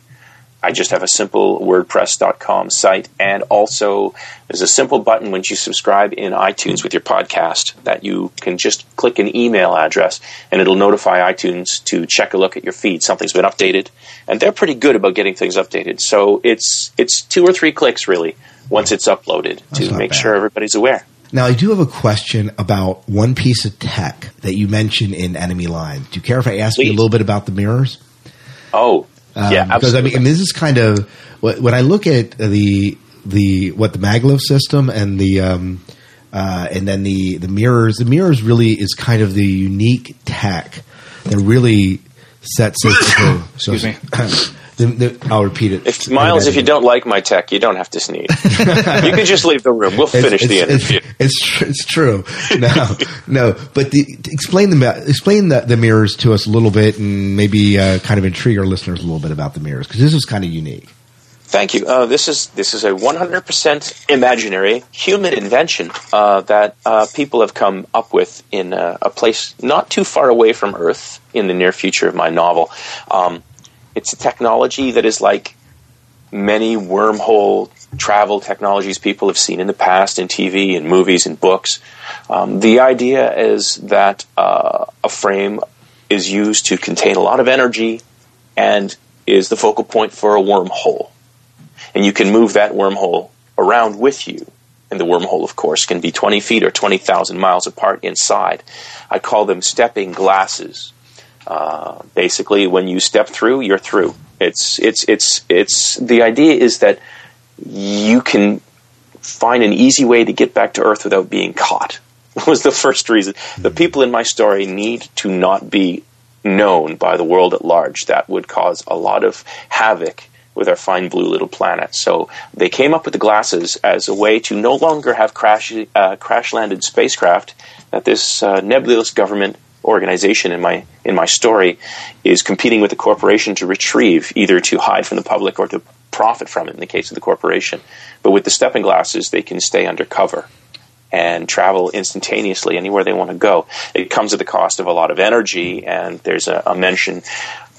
I just have a simple WordPress.com site, and also there's a simple button once you subscribe in iTunes with your podcast that you can just click an email address, and it'll notify iTunes to check a look at your feed. Something's been updated, and they're pretty good about getting things updated. So it's it's two or three clicks really once it's uploaded to make bad. sure everybody's aware. Now, I do have a question about one piece of tech that you mentioned in Enemy Lines. Do you care if I ask you a little bit about the mirrors? Oh, yeah, Um, because I mean, and this is kind of when I look at the the what the maglev system and the um, uh, and then the the mirrors. The mirrors really is kind of the unique tech that really sets it. [coughs] Excuse me. [coughs] The, the, I'll repeat it. If Miles, if you don't like my tech, you don't have to sneeze. [laughs] you can just leave the room. We'll It's- finish the it's- interview. It's it's, tr- it's true. No, [laughs] no. But the, explain the explain the, the mirrors to us a little bit, and maybe uh, kind of intrigue our listeners a little bit about the mirrors because this is kind of unique. Thank you. Uh, this is this is a 100% imaginary human invention uh, that uh, people have come up with in a, a place not too far away from Earth in the near future of my novel. Um, it's a technology that is like many wormhole travel technologies people have seen in the past in TV and movies and books. Um, the idea is that uh, a frame is used to contain a lot of energy and is the focal point for a wormhole. And you can move that wormhole around with you. And the wormhole, of course, can be 20 feet or 20,000 miles apart inside. I call them stepping glasses. Uh, basically, when you step through, you're through. It's it's it's it's the idea is that you can find an easy way to get back to Earth without being caught. [laughs] Was the first reason. The people in my story need to not be known by the world at large. That would cause a lot of havoc with our fine blue little planet. So they came up with the glasses as a way to no longer have crash uh, crash landed spacecraft that this uh, nebulous government organization in my in my story is competing with the corporation to retrieve, either to hide from the public or to profit from it in the case of the corporation. But with the stepping glasses, they can stay undercover and travel instantaneously anywhere they want to go. It comes at the cost of a lot of energy, and there's a, a mention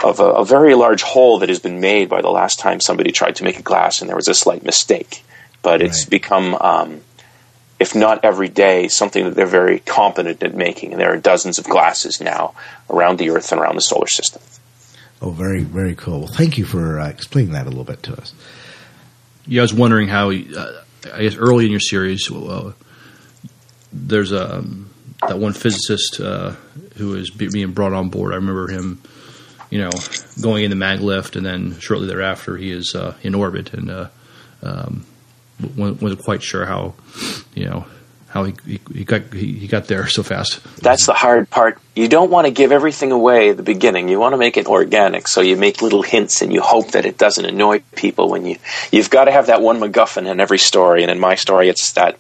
of a, a very large hole that has been made by the last time somebody tried to make a glass, and there was a slight mistake. But it's become, um, if not every day, something that they're very competent at making, and there are dozens of glasses now around the Earth and around the solar system. Oh, very very cool. Well, thank you for uh, explaining that a little bit to us. Yeah, I was wondering how. Uh, I guess early in your series, uh, there's a um, that one physicist uh, who is be- being brought on board. I remember him, you know, going in the maglev, and then shortly thereafter, he is uh, in orbit, and uh, um, wasn't quite sure how, you know, how he he, he got he, he got there so fast. That's the hard part. You don't want to give everything away at the beginning. You want to make it organic, so you make little hints and you hope that it doesn't annoy people when you you've got to have that one MacGuffin in every story. And in my story, it's that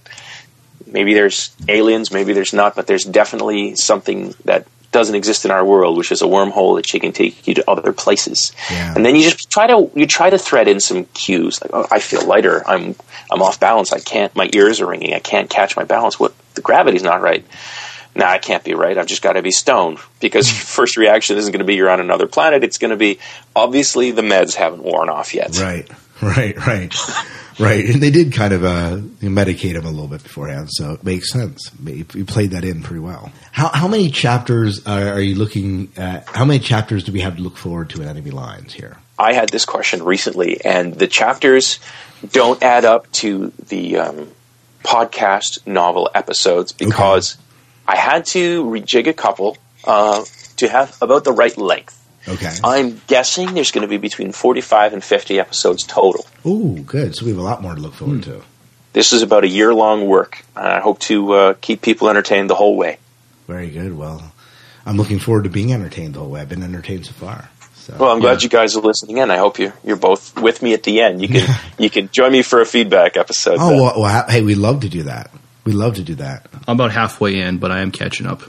maybe there's aliens, maybe there's not, but there's definitely something that doesn't exist in our world, which is a wormhole that she can take you to other places. And then you just try to you try to thread in some cues like oh, I feel lighter, I'm I'm off balance, I can't my ears are ringing, I can't catch my balance. What the gravity's not right. Nah, I can't be right. I've just got to be stoned because [laughs] your first reaction isn't going to be you're on another planet. It's going to be obviously the meds haven't worn off yet. Right, [laughs] Right, right, right. And they did kind of uh, medicate him a little bit beforehand, so it makes sense. You you played that in pretty well. How how many chapters are, are you looking at? How many chapters do we have to look forward to in Enemy Lines here? I had this question recently, and the chapters don't add up to the um, podcast novel episodes because I had to rejig a couple uh, to have about the right length. Okay. I'm guessing there's going to be between 45 and 50 episodes total. Ooh, good. So we have a lot more to look forward to. This is about a year long work, I hope to uh, keep people entertained the whole way. Very good. Well, I'm looking forward to being entertained the whole way. I've been entertained so far. So, Well, I'm glad you guys are listening in. I hope you you're both with me at the end. You can [laughs] you can join me for a feedback episode. Oh well, well, hey, we love to do that. We love to do that. I'm about halfway in, but I am catching up.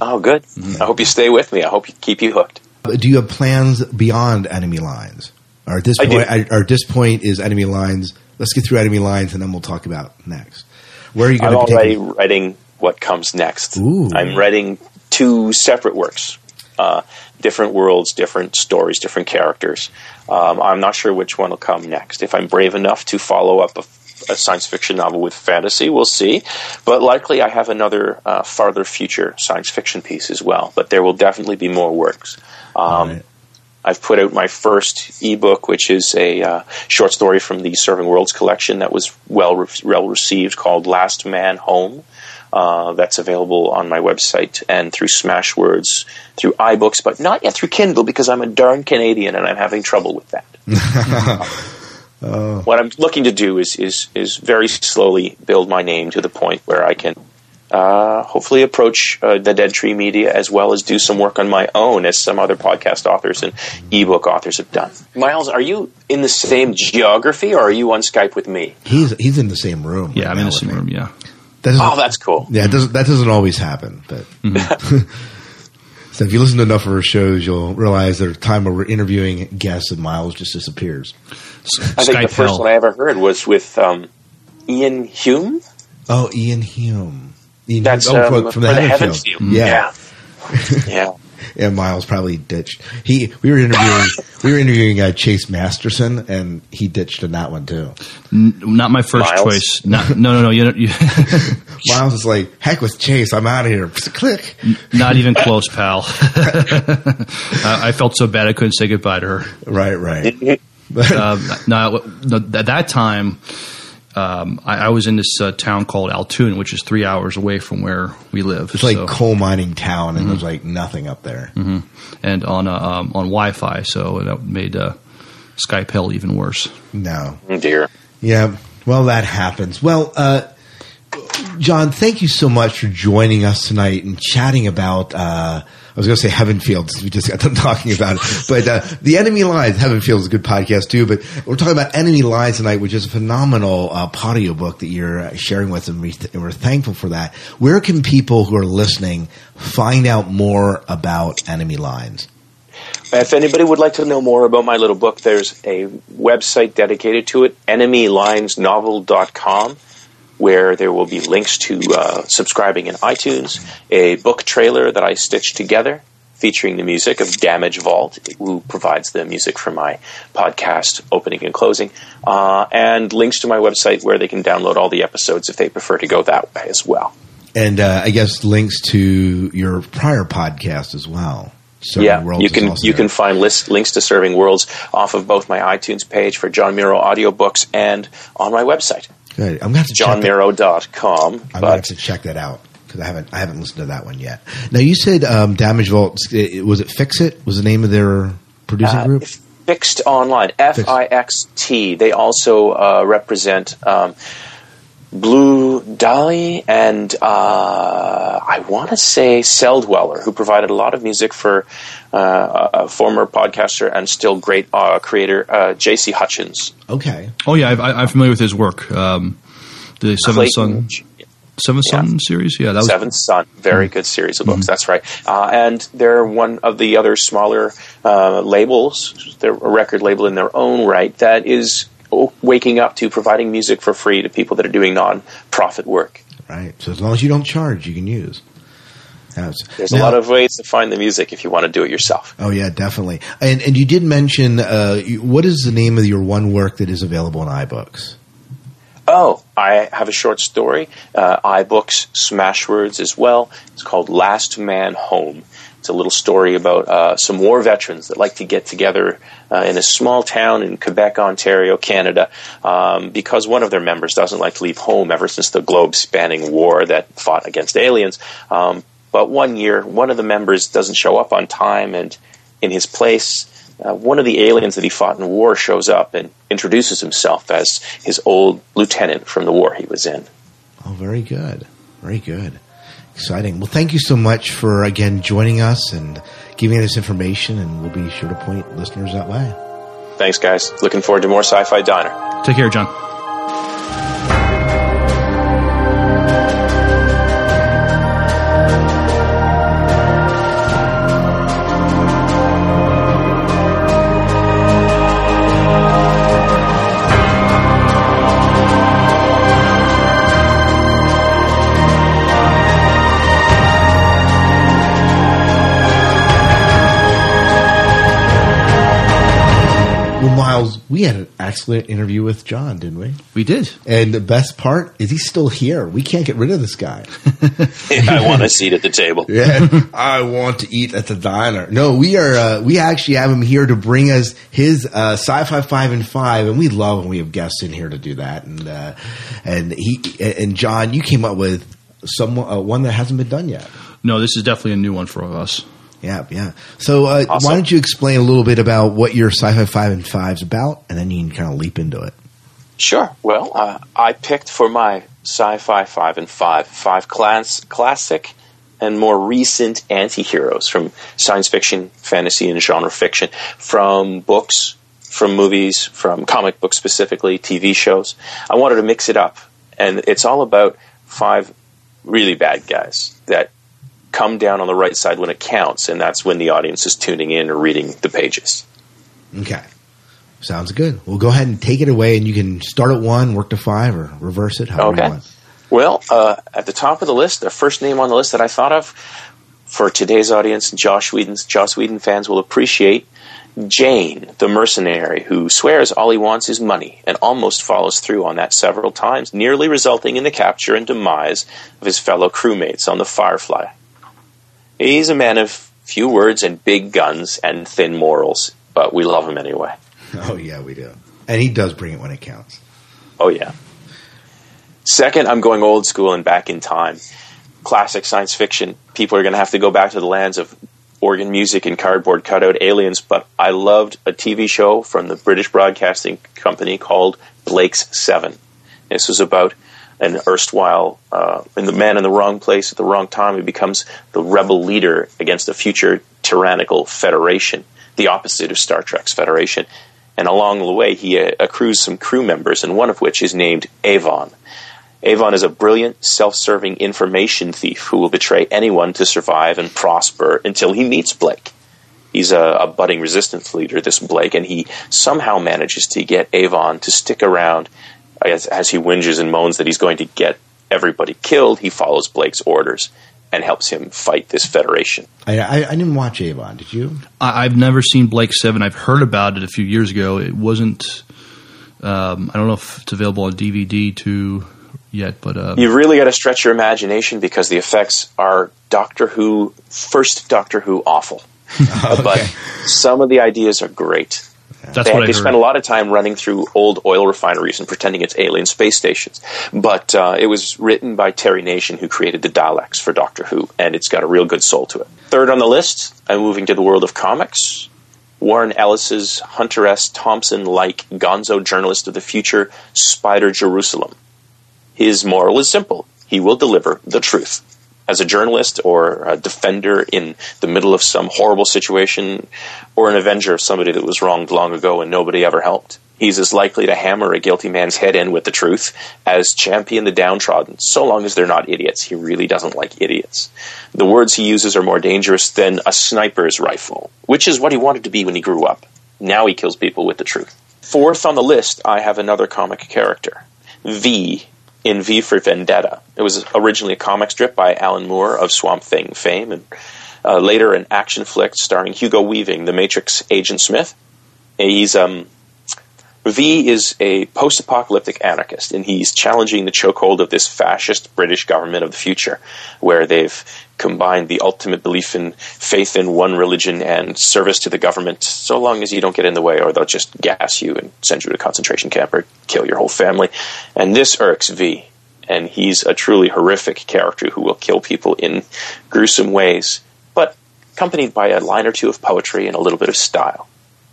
Oh, good. I hope you stay with me. I hope you keep you hooked. Do you have plans beyond enemy lines? Or at this I point, I, or at this point is enemy lines. Let's get through enemy lines, and then we'll talk about next. Where are you going I'm to be already taking? writing what comes next. Ooh. I'm writing two separate works, uh, different worlds, different stories, different characters. Um, I'm not sure which one will come next. If I'm brave enough to follow up a, a science fiction novel with fantasy, we'll see. But likely, I have another uh, farther future science fiction piece as well. But there will definitely be more works. Um, I've put out my first ebook, which is a uh, short story from the Serving Worlds collection that was well re- well received, called "Last Man Home." Uh, that's available on my website and through Smashwords, through iBooks, but not yet through Kindle because I'm a darn Canadian and I'm having trouble with that. [laughs] [laughs] Oh. What I'm looking to do is is is very slowly build my name to the point where I can uh, hopefully approach uh, the Dead Tree Media as well as do some work on my own, as some other podcast authors and ebook authors have done. Miles, are you in the same geography, or are you on Skype with me? He's he's in the same room. Yeah, I'm in the same room. Yeah. That Oh, that's cool. Yeah, it doesn't, that doesn't always happen. But [laughs] [laughs] so if you listen to enough of our shows, you'll realize there's a time where we're interviewing guests and Miles just disappears. I think the first one I ever heard was with um, Ian Hume. Oh, Ian Hume. Ian That's Hume. Oh, um, from, from the the Heaven Heaven Field. Field. Yeah. yeah. [laughs] Yeah, Miles probably ditched. He we were interviewing we were interviewing uh, Chase Masterson, and he ditched in that one too. N- not my first Miles? choice. Not, no, no, no. You, you [laughs] [laughs] Miles is like, heck with Chase, I'm out of here. Click. not even close, pal. I, I felt so bad I couldn't say goodbye to her. Right, right. Um, no, no, at that time, um, I, I was in this uh, town called Altoona, which is three hours away from where we live. It's like so- coal mining town, and Mhm. there's like nothing up there. hmm and on uh, um, on Wi-Fi, so that made uh, Skype hell even worse. No. Oh, dear. Yeah. Well, that happens. Well, uh, John, thank you so much for joining us tonight and chatting about. I was going to say Heaven Field since we just got done [laughs] talking about it, but uh, the Enemy Lines. Heaven Field is a good podcast too, but we're talking about Enemy Lines tonight, which is a phenomenal uh, audio book that you're uh, sharing with us, and we th- we're thankful for that. Where can people who are listening find out more about Enemy Lines? If anybody would like to know more about my little book, there's a website dedicated to it, enemylinesnovel.com, where there will be links to uh, subscribing in iTunes, a book trailer that I stitched together featuring the music of Damage Vault, who provides the music for my podcast opening and closing, uh, and links to my website where they can download all the episodes if they prefer to go that way as well. And uh, I guess links to your prior podcast as well. Serving yeah, Worlds you can you there. can find list, links to Serving Worlds off of both my iTunes page for John Mierau audiobooks and on my website, Good. I'm going to have to johnmierau.com. I'm going to have to check that out because I haven't I haven't listened to that one yet. Now you said um, Damage Vault it- was it Fix It was the name of their producing uh, group. FIXT Online, F I X T. They also uh, represent um, Blue Stahli and uh, I want to say Celldweller, who provided a lot of music for uh, a former podcaster and still great uh, creator uh, J.C. Hutchins. Okay. Oh yeah, I've, I- I'm familiar with his work. Um, the Seven Clayton. Sun, Seventh Son series. Yeah, that was Seventh Son, very good series of books. That's right, uh, and they're one of the other smaller uh, labels. They're a record label in their own right that is waking up to providing music for free to people that are doing non-profit work. Right. So as long as you don't charge, you can use. There's a lot of ways to find the music if you want to do it yourself. Oh yeah, definitely. And and you did mention uh, what is the name of your one work that is available in iBooks? Oh, I have a short story, uh, iBooks, Smashwords as well. It's called Last Man Home. It's a little story about uh, some war veterans that like to get together uh, in a small town in Quebec, Ontario, Canada, um, because one of their members doesn't like to leave home ever since the globe spanning war that fought against aliens. Um, but one year, one of the members doesn't show up on time, and in his place, uh, one of the aliens that he fought in war shows up and introduces himself as his old lieutenant from the war he was in. Oh, very good, very good, exciting. Well, thank you so much for again joining us and giving us information, and we'll be sure to point listeners that way. Thanks, guys. Looking forward to more Sci Fi Diner. Take care, John. Miles, we had an excellent interview with John, didn't we? We did. And the best part is he's still here. We can't get rid of this guy. [laughs] I want a seat at the table. [laughs] Yeah, I want to eat at the diner. No, we are. Uh, we actually have him here to bring us his uh, sci-fi five and five, and we love when we have guests in here to do that. And uh, and he and John, you came up with some uh, one that hasn't been done yet. No, this is definitely a new one for us. Yeah, yeah. So uh, Awesome. why don't you explain a little bit about what your sci-fi five and five is about, and then you can kind of leap into it. Sure. Well, uh, I picked for my sci-fi five and five five class classic and more recent anti-heroes from science fiction, fantasy, and genre fiction, from books, from movies, from comic books specifically, TV shows. I wanted to mix it up, and it's all about five really bad guys that come down on the right side when it counts, and that's when the audience is tuning in or reading the pages. Okay, sounds good. We'll go ahead and take it away, and you can start at one, work to five, or reverse it. However Okay. you want. Well, uh, at the top of the list, the first name on the list that I thought of for today's audience, Joss Whedon's Joss Whedon fans will appreciate Jayne, the mercenary who swears all he wants is money and almost follows through on that several times, nearly resulting in the capture and demise of his fellow crewmates on the Firefly. He's a man of few words and big guns and thin morals, but we love him anyway. [laughs] Oh yeah, we do. And he does bring it when it counts. Oh, yeah. Second, I'm going old school and back in time. Classic science fiction. People are going to have to go back to the lands of organ music and cardboard cutout aliens, but I loved a TV show from the British Broadcasting Company called Blake's Seven. This was about an erstwhile uh, in the man in the wrong place at the wrong time. He becomes the rebel leader against a future tyrannical federation, the opposite of Star Trek's Federation. And along the way, he uh, accrues some crew members, and one of which is named Avon. Avon is a brilliant, self serving information thief who will betray anyone to survive and prosper until he meets Blake. He's a, a budding resistance leader, this Blake, and he somehow manages to get Avon to stick around as, as he whinges and moans that he's going to get everybody killed. He follows Blake's orders and helps him fight this Federation. I, I, I didn't watch Avon. Did you? I, I've never seen Blake Seven. I've heard about it a few years ago. It wasn't. Um, I don't know if it's available on DVD too yet, but uh, You've really got to stretch your imagination because the effects are Doctor Who, first Doctor Who awful. [laughs] But some of the ideas are great. That's they, what I they heard. spent a lot of time running through old oil refineries and pretending it's alien space stations. But uh, it was written by Terry Nation, who created the Daleks for Doctor Who, and it's got a real good soul to it. Third on the list, I'm moving to the world of comics. Warren Ellis's Hunter S. Thompson like gonzo journalist of the future, Spider Jerusalem. His moral is simple he will deliver the truth. As a journalist or a defender in the middle of some horrible situation, or an avenger of somebody that was wronged long ago and nobody ever helped, he's as likely to hammer a guilty man's head in with the truth as champion the downtrodden, so long as they're not idiots. He really doesn't like idiots. The words he uses are more dangerous than a sniper's rifle, which is what he wanted to be when he grew up. Now he kills people with the truth. Fourth on the list, I have another comic character. V in V for Vendetta. It was originally a comic strip by Alan Moore of Swamp Thing fame, and uh, later an action flick starring Hugo Weaving, the Matrix Agent Smith. He's um, V is a post-apocalyptic anarchist, and he's challenging the chokehold of this fascist British government of the future, where they've combined the ultimate belief in faith in one religion and service to the government, so long as you don't get in the way, or they'll just gas you and send you to a concentration camp or kill your whole family. And this irks V, and he's a truly horrific character who will kill people in gruesome ways, but accompanied by a line or two of poetry and a little bit of style.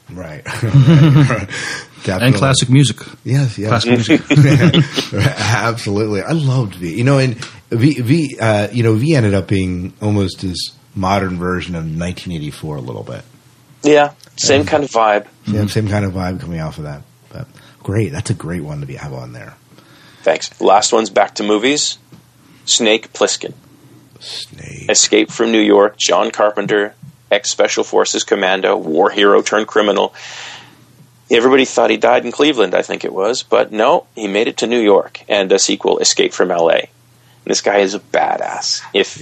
Right. [laughs] and classic music. Yes, yes. Classic music. [laughs] Absolutely. I loved V. You know, and V, v uh, you know, V ended up being almost his modern version of 1984 a little bit. Yeah, same kind of vibe. Yeah, same kind of vibe coming off of that. But great. That's a great one to be have on there. Thanks. Last one's back to movies. Snake Plissken. Snake. Escape from New York. John Carpenter, ex Special Forces commando, war hero turned criminal. Everybody thought he died in Cleveland, I think it was, but no, he made it to New York and a sequel, Escape from L.A. this guy is a badass. If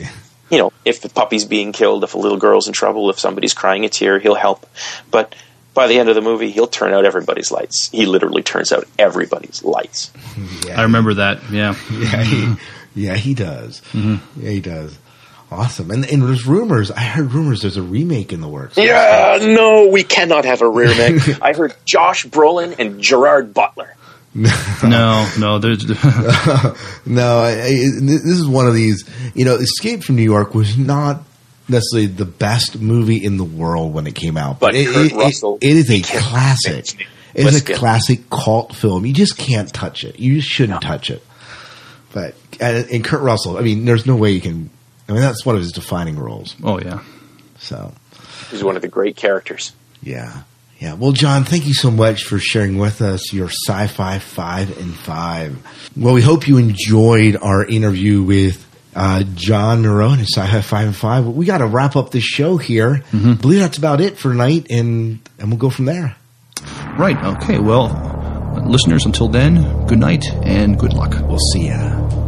you know, if the puppy's being killed, if a little girl's in trouble, if somebody's crying a tear, he'll help. But by the end of the movie, he'll turn out everybody's lights. He literally turns out everybody's lights. I remember that. Yeah. [laughs] Yeah, he, yeah, he does. Mm-hmm. Yeah, he does. Awesome. And, and there's rumors. I heard rumors there's a remake in the works. Yeah, no, we cannot have a [laughs] remake. I heard Josh Brolin and Gerard Butler. no, no, there's [laughs] [laughs] no. I, I, this is one of these. You know, Escape from New York was not necessarily the best movie in the world when it came out, but, it, Kurt it, Russell, it is a classic. It's a classic cult film. You just can't touch it. You just shouldn't no. touch it. But and, and Kurt Russell, I mean, there's no way you can. I mean, that's one of his defining roles. Oh yeah. So he's one of the great characters. Yeah. Yeah. Well, John, thank you so much for sharing with us your sci fi five and five. Well, we hope you enjoyed our interview with uh, John Mierau and sci fi five and five. We got to wrap up this show here. Mm-hmm. I believe that's about it for tonight, and, and we'll go from there. Right. Okay. Well, listeners, until then, good night and good luck. We'll see ya.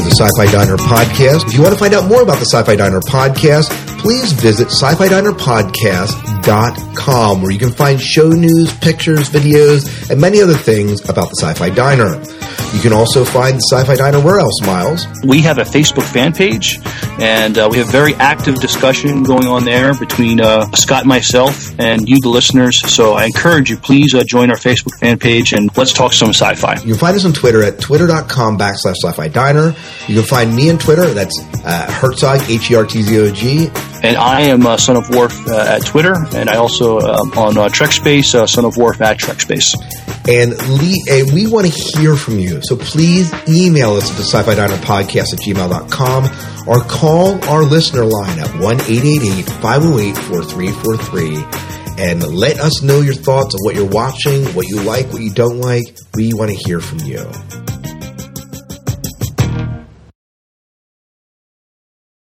To the Sci-Fi Diner podcast. If you want to find out more about the Sci-Fi Diner podcast, please visit sci-fi diner podcast.com where you can find show news, pictures, videos, and many other things about the Sci-Fi Diner. You can also find the Sci-Fi Diner where else, Miles? We have a Facebook fan page, and uh, we have very active discussion going on there between uh, Scott and myself and you, the listeners. So I encourage you, please uh, join our Facebook fan page and let's talk some sci-fi. You can find us on Twitter at twitter.com backslash sci-fi diner. You can find me on Twitter. That's uh, Hertzog, H-E-R-T-Z-O-G. And I am uh, Son of Worf uh, at Twitter, and I also um, on uh, Trek Space, uh, Son of Worf at Trek Space. And, Lee, and we want to hear from you. So please email us at the sci-fi diner podcast at gmail.com or call our listener line at 1-888-508-4343 and let us know your thoughts on what you're watching, what you like, what you don't like. We want to hear from you.